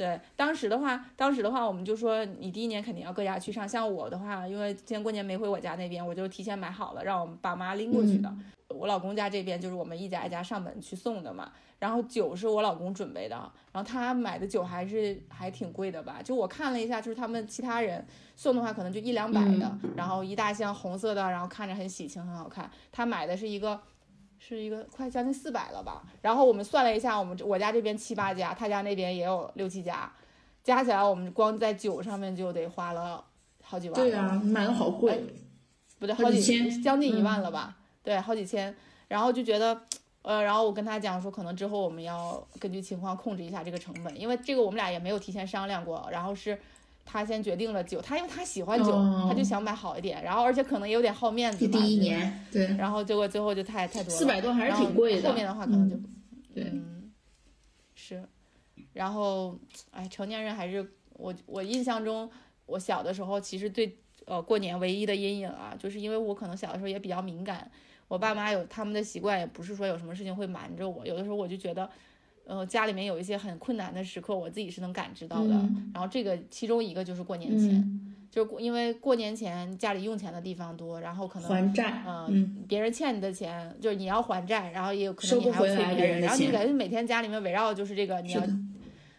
A: 对，当时的话，当时的话，我们就说你第一年肯定要各家去上。像我的话，因为今年过年没回我家那边，我就提前买好了，让我们爸妈拎过去的。我老公家这边就是我们一家一家上门去送的嘛，然后酒是我老公准备的，然后他买的酒还是还挺贵的吧？就我看了一下，就是他们其他人送的话，可能就一两百的，然后一大箱红色的，然后看着很喜庆，很好看。他买的是一个，是一个快将近四百了吧？然后我们算了一下，我们我家这边七八家，他家那边也有六七家，加起来我们光在酒上面就得花了好几万。
B: 对啊，买的好贵，
A: 不对，好几千，将近一万了吧？对，好几千，然后就觉得，呃，然后我跟他讲说，可能之后我们要根据情况控制一下这个成本，因为这个我们俩也没有提前商量过。然后是他先决定了酒，他因为他喜欢酒，他就想买好一点，然后而且可能也有点好面子。
B: 第一年，对。
A: 然后结果最后就太太多了，
B: 四百多还是挺贵
A: 的。后面的话可能就，
B: 对，
A: 是。然后，哎，成年人还是我我印象中，我小的时候其实对呃过年唯一的阴影啊，就是因为我可能小的时候也比较敏感。我爸妈有他们的习惯，也不是说有什么事情会瞒着我。有的时候我就觉得，呃，家里面有一些很困难的时刻，我自己是能感知到的。然后这个其中一个就是过年前，就是因为过年前家里用钱的地方多，然后可能
B: 还债，
A: 嗯，别人欠你的钱，就是你要还债，然后也有可能你还要催别人，然后你感觉每天家里面围绕就是这个，你要，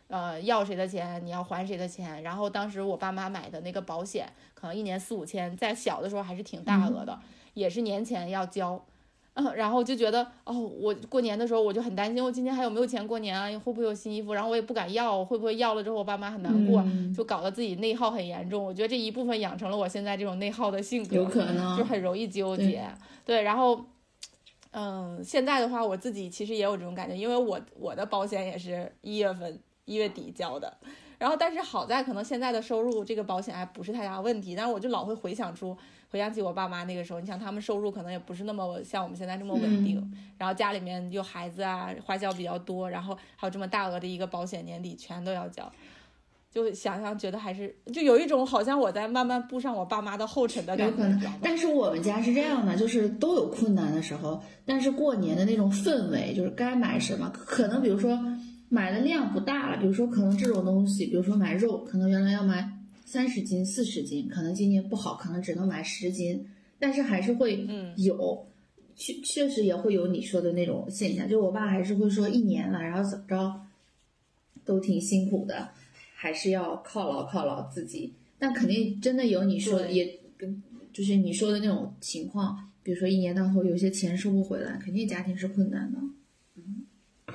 A: 呃，要谁的钱，你要还谁的钱。然后当时我爸妈买的那个保险，可能一年四五千，在小的时候还是挺大额的。也是年前要交，嗯，然后就觉得哦，我过年的时候我就很担心，我今年还有没有钱过年啊？会不会有新衣服？然后我也不敢要，会不会要了之后我爸妈很难过，就搞得自己内耗很严重。我觉得这一部分养成了我现在这种内耗的性格，
B: 有可能
A: 就很容易纠结。对，然后，嗯，现在的话我自己其实也有这种感觉，因为我我的保险也是一月份。一月底交的。然后，但是好在可能现在的收入这个保险还不是太大问题，但是我就老会回想出回想起我爸妈那个时候，你想他们收入可能也不是那么像我们现在这么稳定，然后家里面有孩子啊，花销比较多，然后还有这么大额的一个保险，年底全都要交。就想想觉得还是就有一种好像我在慢慢步上我爸妈的后尘的感觉。
B: 有可能，但是我们家是这样的，就是都有困难的时候，但是过年的那种氛围，就是该买什么，可能比如说买的量不大了，比如说可能这种东西，比如说买肉，可能原来要买三十斤、四十斤，可能今年不好，可能只能买十斤，但是还是会有，确确实也会有你说的那种现象，就我爸还是会说一年了，然后怎么着，都挺辛苦的。还是要犒劳犒劳自己，但肯定真的有你说的，也跟就是你说的那种情况，比如说一年到头有些钱收不回来，肯定家庭是困难的。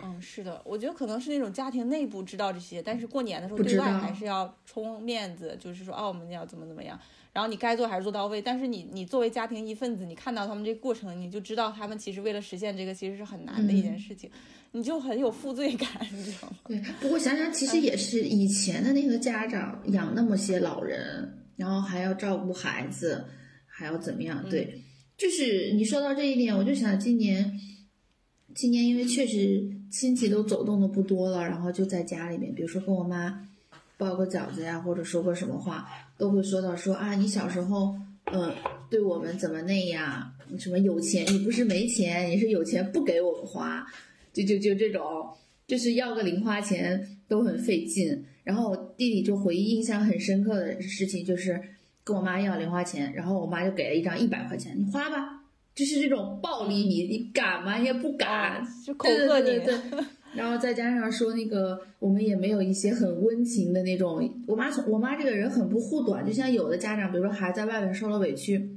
A: 嗯嗯，是的，我觉得可能是那种家庭内部知道这些，但是过年的时候对外还是要充面子，就是说哦我们要怎么怎么样，然后你该做还是做到位。但是你你作为家庭一份子，你看到他们这个过程，你就知道他们其实为了实现这个其实是很难的一件事情。你就很有负罪感，你知道吗？
B: 对，不过想想其实也是以前的那个家长养那么些老人，然后还要照顾孩子，还要怎么样？对，就是你说到这一点，我就想今年，今年因为确实亲戚都走动的不多了，然后就在家里面，比如说跟我妈包个饺子呀，或者说个什么话，都会说到说啊，你小时候，嗯，对我们怎么那样？什么有钱？你不是没钱，你是有钱不给我们花。就就就这种，就是要个零花钱都很费劲。然后我弟弟就回忆印象很深刻的事情，就是跟我妈要零花钱，然后我妈就给了一张一百块钱，你花吧。就是这种暴力，你你敢吗？你也不敢，
A: 就恐吓
B: 你。然后再加上说那个，我们也没有一些很温情的那种。我妈从我妈这个人很不护短，就像有的家长，比如说孩子在外面受了委屈，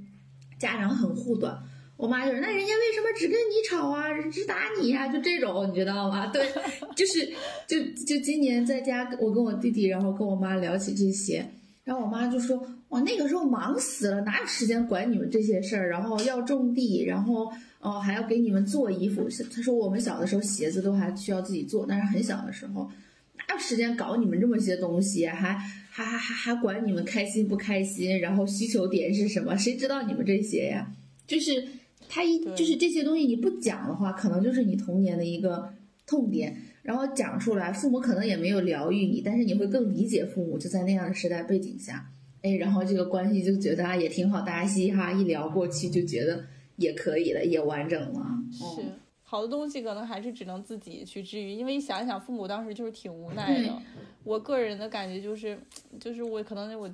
B: 家长很护短。我妈就是，那人家为什么只跟你吵啊，只打你呀？就这种，你知道吗？对，就是，就就今年在家，我跟我弟弟，然后跟我妈聊起这些，然后我妈就说，哇，那个时候忙死了，哪有时间管你们这些事儿？然后要种地，然后哦还要给你们做衣服。他说我们小的时候鞋子都还需要自己做，但是很小的时候，哪有时间搞你们这么些东西？还还还还还管你们开心不开心？然后需求点是什么？谁知道你们这些呀？就是。他一就是这些东西你不讲的话，可能就是你童年的一个痛点。然后讲出来，父母可能也没有疗愈你，但是你会更理解父母。就在那样的时代背景下，哎，然后这个关系就觉得啊也挺好，大家嘻嘻哈一聊过去就觉得也可以了，也完整了。
A: 是，好多东西可能还是只能自己去治愈，因为想一想，父母当时就是挺无奈的。我个人的感觉就是，就是我可能我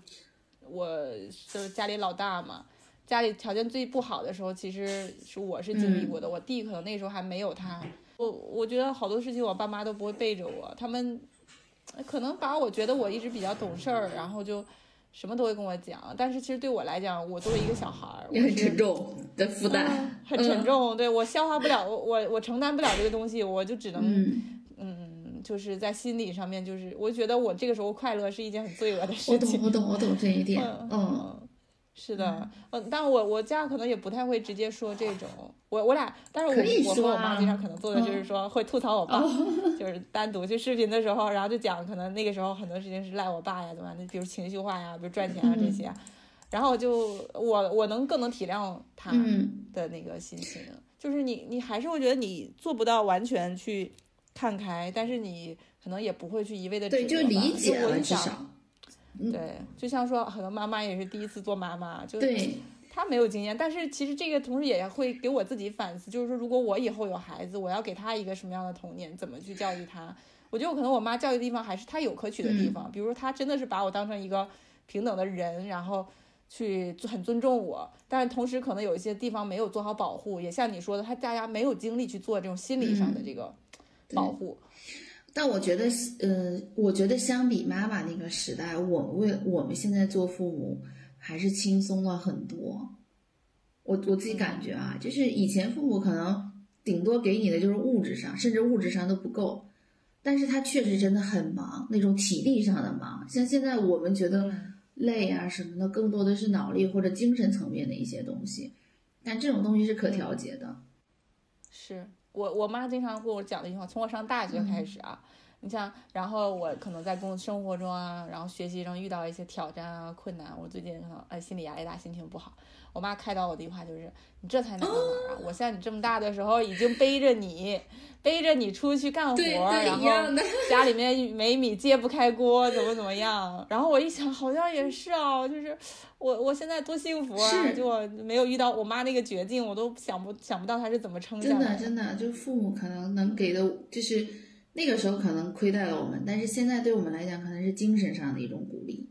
A: 我是家里老大嘛。家里条件最不好的时候，其实是我是经历过的。我弟可能那时候还没有他。我我觉得好多事情我爸妈都不会背着我，他们可能把我觉得我一直比较懂事儿，然后就什么都会跟我讲。但是其实对我来讲，我作为一个小孩儿，
B: 很沉重的负担，
A: 很沉重。对我消化不了，我我我承担不了这个东西，我就只能嗯，就是在心理上面，就是我觉得我这个时候快乐是一件很罪恶的事
B: 情。我懂，我懂，我懂这一点。嗯。
A: 是的，嗯，但我我家可能也不太会直接说这种，我我俩，但是我我和我妈经常可能做的就是说会吐槽我爸，就是单独去视频的时候，然后就讲可能那个时候很多事情是赖我爸呀，怎么样的，比如情绪化呀，比如赚钱啊这些，然后就我我能更能体谅他的那个心情，就是你你还是会觉得你做不到完全去看开，但是你可能也不会去一味的
B: 对就理。解了至少。
A: 对，就像说很多妈妈也是第一次做妈妈，就
B: 是
A: 她没有经验，但是其实这个同时也会给我自己反思，就是说如果我以后有孩子，我要给他一个什么样的童年，怎么去教育他？我觉得我可能我妈教育的地方还是她有可取的地方，比如说她真的是把我当成一个平等的人，然后去很尊重我，但是同时可能有一些地方没有做好保护，也像你说的，他大家没有精力去做这种心理上的这个保护。
B: 但我觉得，呃，我觉得相比妈妈那个时代，我们为我们现在做父母还是轻松了很多。我我自己感觉啊，就是以前父母可能顶多给你的就是物质上，甚至物质上都不够，但是他确实真的很忙，那种体力上的忙。像现在我们觉得累啊什么的，更多的是脑力或者精神层面的一些东西，但这种东西是可调节的。
A: 是。我我妈经常跟我讲的一句话，从我上大学开始啊，你像，然后我可能在工生活中啊，然后学习中遇到一些挑战啊、困难，我最近可能哎心理压力大，心情不好。我妈开导我的一句话就是：“你这才哪到哪儿啊？我像你这么大的时候，已经背着你，背着你出去干活，然后家里 面没米揭不开锅，怎么怎么样。”然后我一想，好像也是啊，就是我我现在多幸福啊！就我没有遇到我妈那个绝境，我都想不想不到她是怎么撑下
B: 来。真的，真的，就父母可能能给的，就是那个时候可能亏待了我们，但是现在对我们来讲，可能是精神上的一种鼓励。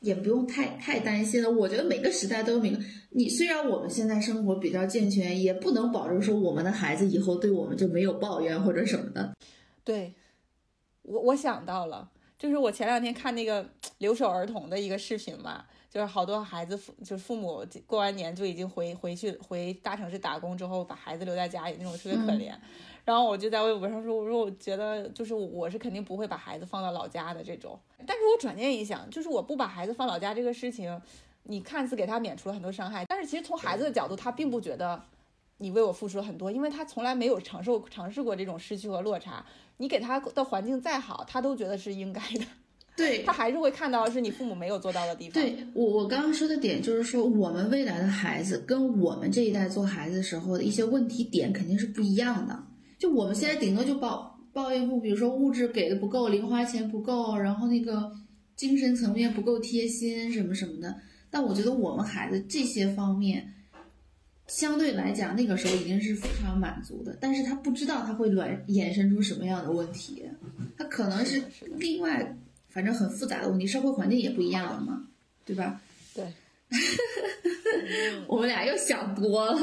B: 也不用太太担心了。我觉得每个时代都有每个你。虽然我们现在生活比较健全，也不能保证说我们的孩子以后对我们就没有抱怨或者什么的。
A: 对，我我想到了，就是我前两天看那个留守儿童的一个视频嘛，就是好多孩子父就是父母过完年就已经回回去回大城市打工之后，把孩子留在家里那种特别可怜。然后我就在微博上说，我说我觉得就是我是肯定不会把孩子放到老家的这种。但是我转念一想，就是我不把孩子放老家这个事情，你看似给他免除了很多伤害，但是其实从孩子的角度，他并不觉得你为我付出了很多，因为他从来没有尝受尝试过这种失去和落差。你给他的环境再好，他都觉得是应该的。
B: 对
A: 他还是会看到是你父母没有做到的地
B: 方。对我我刚刚说的点就是说，我们未来的孩子跟我们这一代做孩子时候的一些问题点肯定是不一样的。就我们现在顶多就抱抱怨不，比如说物质给的不够，零花钱不够，然后那个精神层面不够贴心什么什么的。但我觉得我们孩子这些方面，相对来讲那个时候已经是非常满足的。但是他不知道他会卵衍生出什么样的问题，他可能是另外反正很复杂的问题，社会环境也不一样了嘛，对吧？
A: 对。
B: 我们俩又想多了，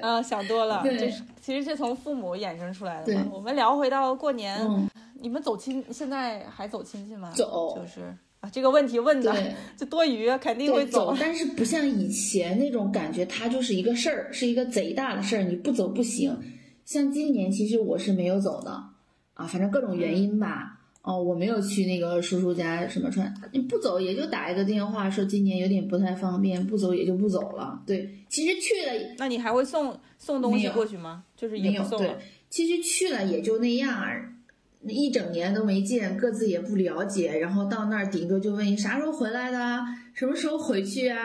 A: 啊，想多了。对，其实是从父母衍生出来的嘛。我们聊回到过年，你们走亲，现在还走亲戚吗？
B: 走，
A: 就是啊，这个问题问的 就多余，肯定会
B: 走。但是不像以前那种感觉，它就是一个事儿，是一个贼大的事儿，你不走不行。像今年，其实我是没有走的啊，反正各种原因吧。哦，我没有去那个叔叔家什么串，你不走也就打一个电话说今年有点不太方便，不走也就不走了。对，其实去了，
A: 那你还会送送东西过去吗？就是也不送
B: 对，其实去了也就那样，一整年都没见，各自也不了解，然后到那儿顶多就问你啥时候回来的，什么时候回去啊？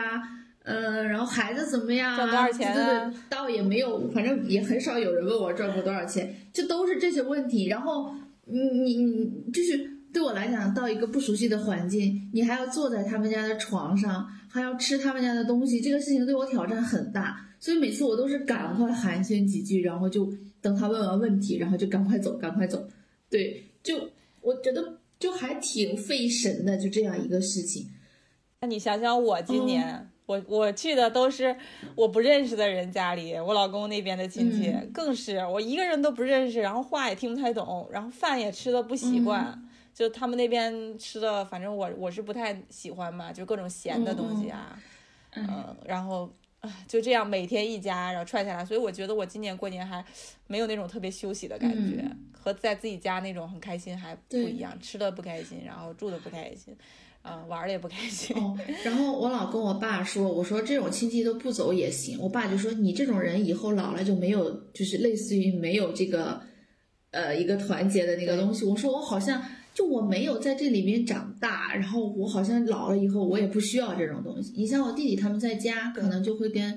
B: 嗯，然后孩子怎么样？
A: 赚多少钱
B: 啊？倒也没有，反正也很少有人问我赚过多少钱，就都是这些问题，然后。你你你就是对我来讲，到一个不熟悉的环境，你还要坐在他们家的床上，还要吃他们家的东西，这个事情对我挑战很大。所以每次我都是赶快寒暄几句，然后就等他问完问题，然后就赶快走，赶快走。对，就我觉得就还挺费神的，就这样一个事情。
A: 那你想想，我今年我我去的都是我不认识的人家里，我老公那边的亲戚更是我一个人都不认识，然后话也听不太懂，然后饭也吃的不习惯，就他们那边吃的，反正我我是不太喜欢嘛，就各种咸的东西啊，嗯，然后就这样每天一家，然后串下来，所以我觉得我今年过年还没有那种特别休息的感觉，和在自己家那种很开心还不一样，吃的不开心，然后住的不开心。啊，玩的也不开心。
B: 哦，然后我老跟我爸说，我说这种亲戚都不走也行。我爸就说你这种人以后老了就没有，就是类似于没有这个，呃，一个团结的那个东西。我说我好像就我没有在这里面长大，然后我好像老了以后我也不需要这种东西。你像我弟弟他们在家，可能就会跟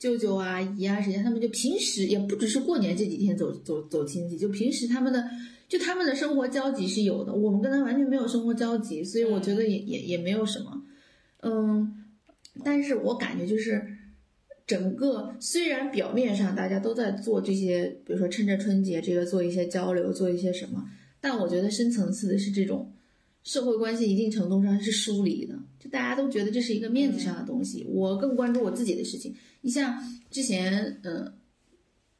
B: 舅舅啊、姨啊谁家，他们就平时也不只是过年这几天走走走亲戚，就平时他们的。就他们的生活交集是有的，我们跟他完全没有生活交集，所以我觉得也也也没有什么，嗯，但是我感觉就是整个虽然表面上大家都在做这些，比如说趁着春节这个做一些交流，做一些什么，但我觉得深层次的是这种社会关系一定程度上是疏离的，就大家都觉得这是一个面子上的东西，我更关注我自己的事情。你像之前，嗯。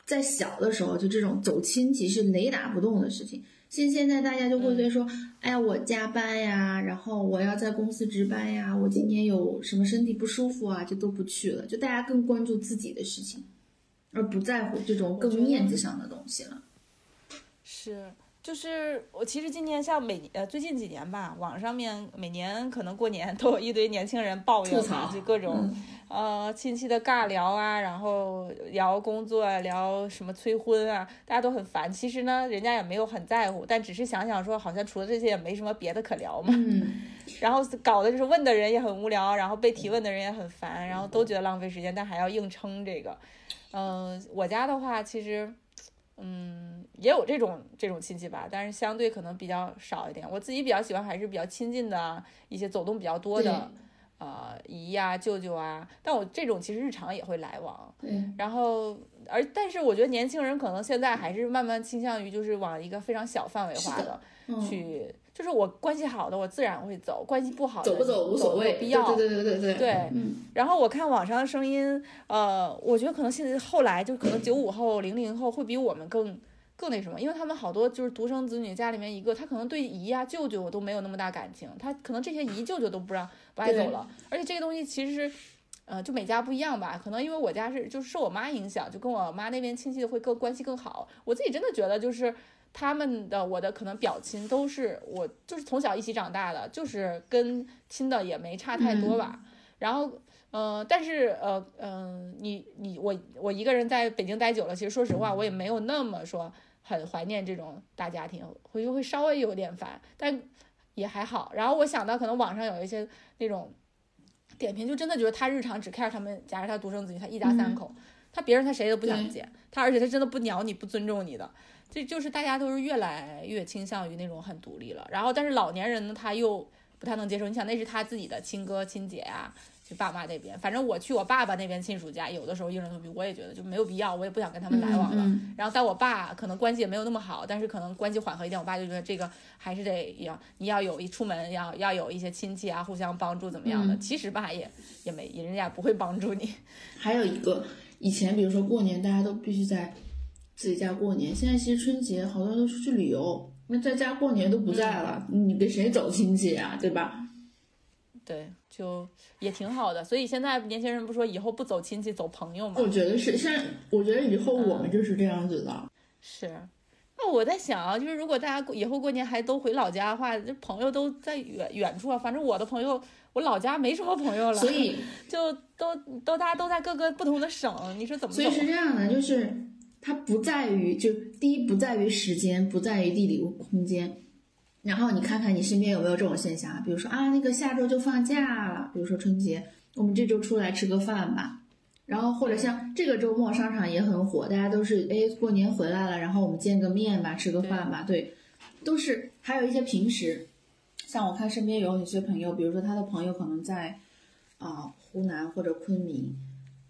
B: 在小的时候，就这种走亲戚是雷打不动的事情。现现在大家就会觉得说，哎呀，我加班呀，然后我要在公司值班呀，我今天有什么身体不舒服啊，就都不去了。就大家更关注自己的事情，而不在乎这种更面子上的东西了。
A: 是，就是我其实今年像每呃最近几年吧，网上面每年可能过年都有一堆年轻人抱怨，就各种呃亲戚的尬聊啊，然后聊工作啊，聊什么催婚啊，大家都很烦。其实呢，人家也没有很在乎，但只是想想说，好像除了这些也没什么别的可聊嘛。然后搞的就是问的人也很无聊，然后被提问的人也很烦，然后都觉得浪费时间，但还要硬撑这个。嗯，我家的话其实。嗯，也有这种这种亲戚吧，但是相对可能比较少一点。我自己比较喜欢还是比较亲近的一些走动比较多的，呃，姨呀、舅舅啊。但我这种其实日常也会来往。
B: 对。
A: 然后，而但是我觉得年轻人可能现在还是慢慢倾向于就是往一个非常小范围化的去。就是我关系好的，我自然会走；关系不好的，
B: 走不走无所谓，
A: 必要。
B: 对对对对对
A: 对。嗯。然后我看网上的声音，呃，我觉得可能现在后来就可能九五后、零零后会比我们更更那什么，因为他们好多就是独生子女，家里面一个，他可能对姨呀、舅舅都没有那么大感情，他可能这些姨舅舅都不让不爱走了。而且这个东西其实是，呃，就每家不一样吧。可能因为我家是就是受我妈影响，就跟我妈那边亲戚会更关系更好。我自己真的觉得就是。他们的我的可能表亲都是我就是从小一起长大的，就是跟亲的也没差太多吧。然后，呃，但是呃，嗯，你你我我一个人在北京待久了，其实说实话，我也没有那么说很怀念这种大家庭，回去会稍微有点烦，但也还好。然后我想到可能网上有一些那种点评，就真的觉得他日常只 care 他们，假如他独生子女，他一家三口，他别人他谁都不想见，他而且他真的不鸟你不尊重你的。这就是大家都是越来越倾向于那种很独立了，然后但是老年人呢，他又不太能接受。你想，那是他自己的亲哥亲姐啊，就爸妈那边。反正我去我爸爸那边亲属家，有的时候硬着头皮，我也觉得就没有必要，我也不想跟他们来往了。然后但我爸可能关系也没有那么好，但是可能关系缓和一点，我爸就觉得这个还是得要你要有一出门要要有一些亲戚啊，互相帮助怎么样的。其实吧，也也没人家不会帮助你。
B: 还有一个，以前比如说过年大家都必须在。自己家过年，现在其实春节好多人都出去旅游，那在家过年都不在了，你跟谁走亲戚啊，对吧？
A: 对，就也挺好的。所以现在年轻人不说以后不走亲戚走朋友吗？
B: 我觉得是，现在我觉得以后我们就是这样子的。
A: 是，那我在想啊，就是如果大家以后过年还都回老家的话，这朋友都在远远处啊。反正我的朋友，我老家没什么朋友了，
B: 所以
A: 就都都大家都在各个不同的省，你说怎么？
B: 所以是这样的，就是。它不在于，就第一不在于时间，不在于地理空间。然后你看看你身边有没有这种现象，比如说啊，那个下周就放假了，比如说春节，我们这周出来吃个饭吧。然后或者像这个周末商场也很火，大家都是哎过年回来了，然后我们见个面吧，吃个饭吧。对，都是还有一些平时，像我看身边有有些朋友，比如说他的朋友可能在啊湖南或者昆明，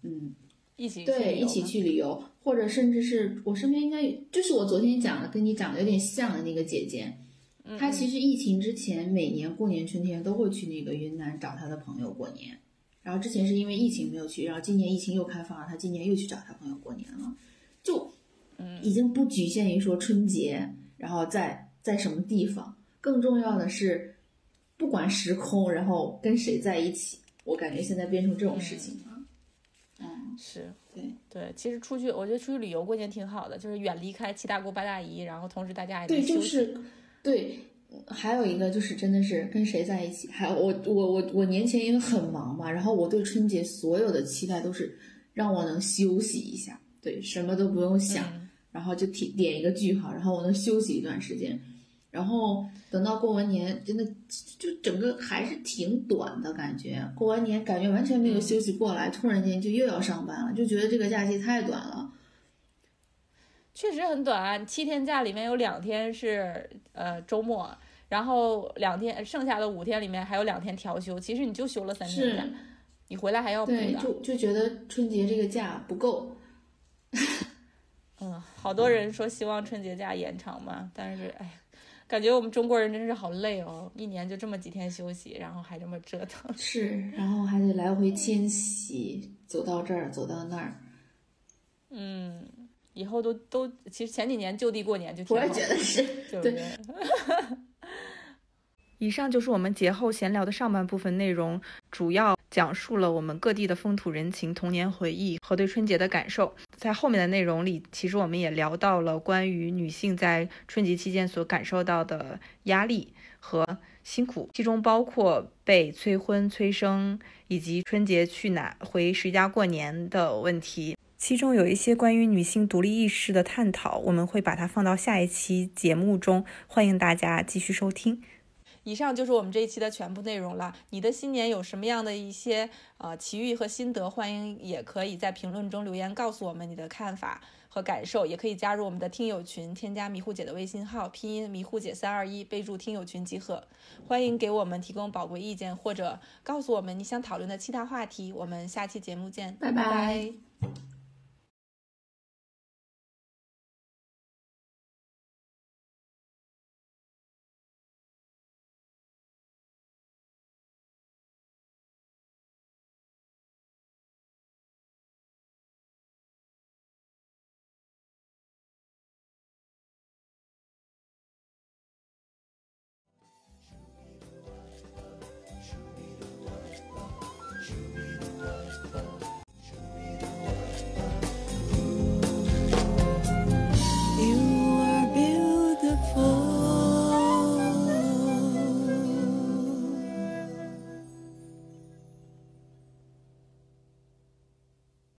B: 嗯。
A: 一起
B: 对一起去旅游，或者甚至是我身边应该就是我昨天讲的，跟你讲的有点像的那个姐姐，她其实疫情之前每年过年春天都会去那个云南找他的朋友过年，然后之前是因为疫情没有去，然后今年疫情又开放了，他今年又去找他朋友过年了，就
A: 嗯。
B: 已经不局限于说春节，然后在在什么地方，更重要的是不管时空，然后跟谁在一起，我感觉现在变成这种事情了。嗯。
A: 是
B: 对。
A: 对，其实出去，我觉得出去旅游过年挺好的，就是远离开七大姑八大姨，然后同时大家也
B: 对，就是对，还有一个就是真的是跟谁在一起，还有我我我我年前因为很忙嘛，然后我对春节所有的期待都是让我能休息一下，对，什么都不用想，然后就点点一个句号，然后我能休息一段时间。然后等到过完年，真的就整个还是挺短的感觉。过完年感觉完全没有休息过来，突然间就又要上班了，就觉得这个假期太短了。
A: 确实很短，七天假里面有两天是呃周末，然后两天剩下的五天里面还有两天调休，其实你就休了三天假，你回来还要补的。
B: 就就觉得春节这个假不够。
A: 嗯，好多人说希望春节假延长嘛，但是哎呀。感觉我们中国人真是好累哦，一年就这么几天休息，然后还这么折腾。
B: 是，然后还得来回迁徙，走到这儿，走到那儿。
A: 嗯，以后都都，其实前几年就地过年就挺
B: 好。我也觉得是，
A: 对不对？
C: 以上就是我们节后闲聊的上半部分内容，主要讲述了我们各地的风土人情、童年回忆和对春节的感受。在后面的内容里，其实我们也聊到了关于女性在春节期间所感受到的压力和辛苦，其中包括被催婚、催生，以及春节去哪回谁家过年的问题。其中有一些关于女性独立意识的探讨，我们会把它放到下一期节目中，欢迎大家继续收听。以上就是我们这一期的全部内容了。你的新年有什么样的一些呃奇遇和心得？欢迎也可以在评论中留言告诉我们你的看法和感受，也可以加入我们的听友群，添加迷糊姐的微信号，拼音迷糊姐三二一，备注听友群即可。欢迎给我们提供宝贵意见，或者告诉我们你想讨论的其他话题。我们下期节目见，
A: 拜拜。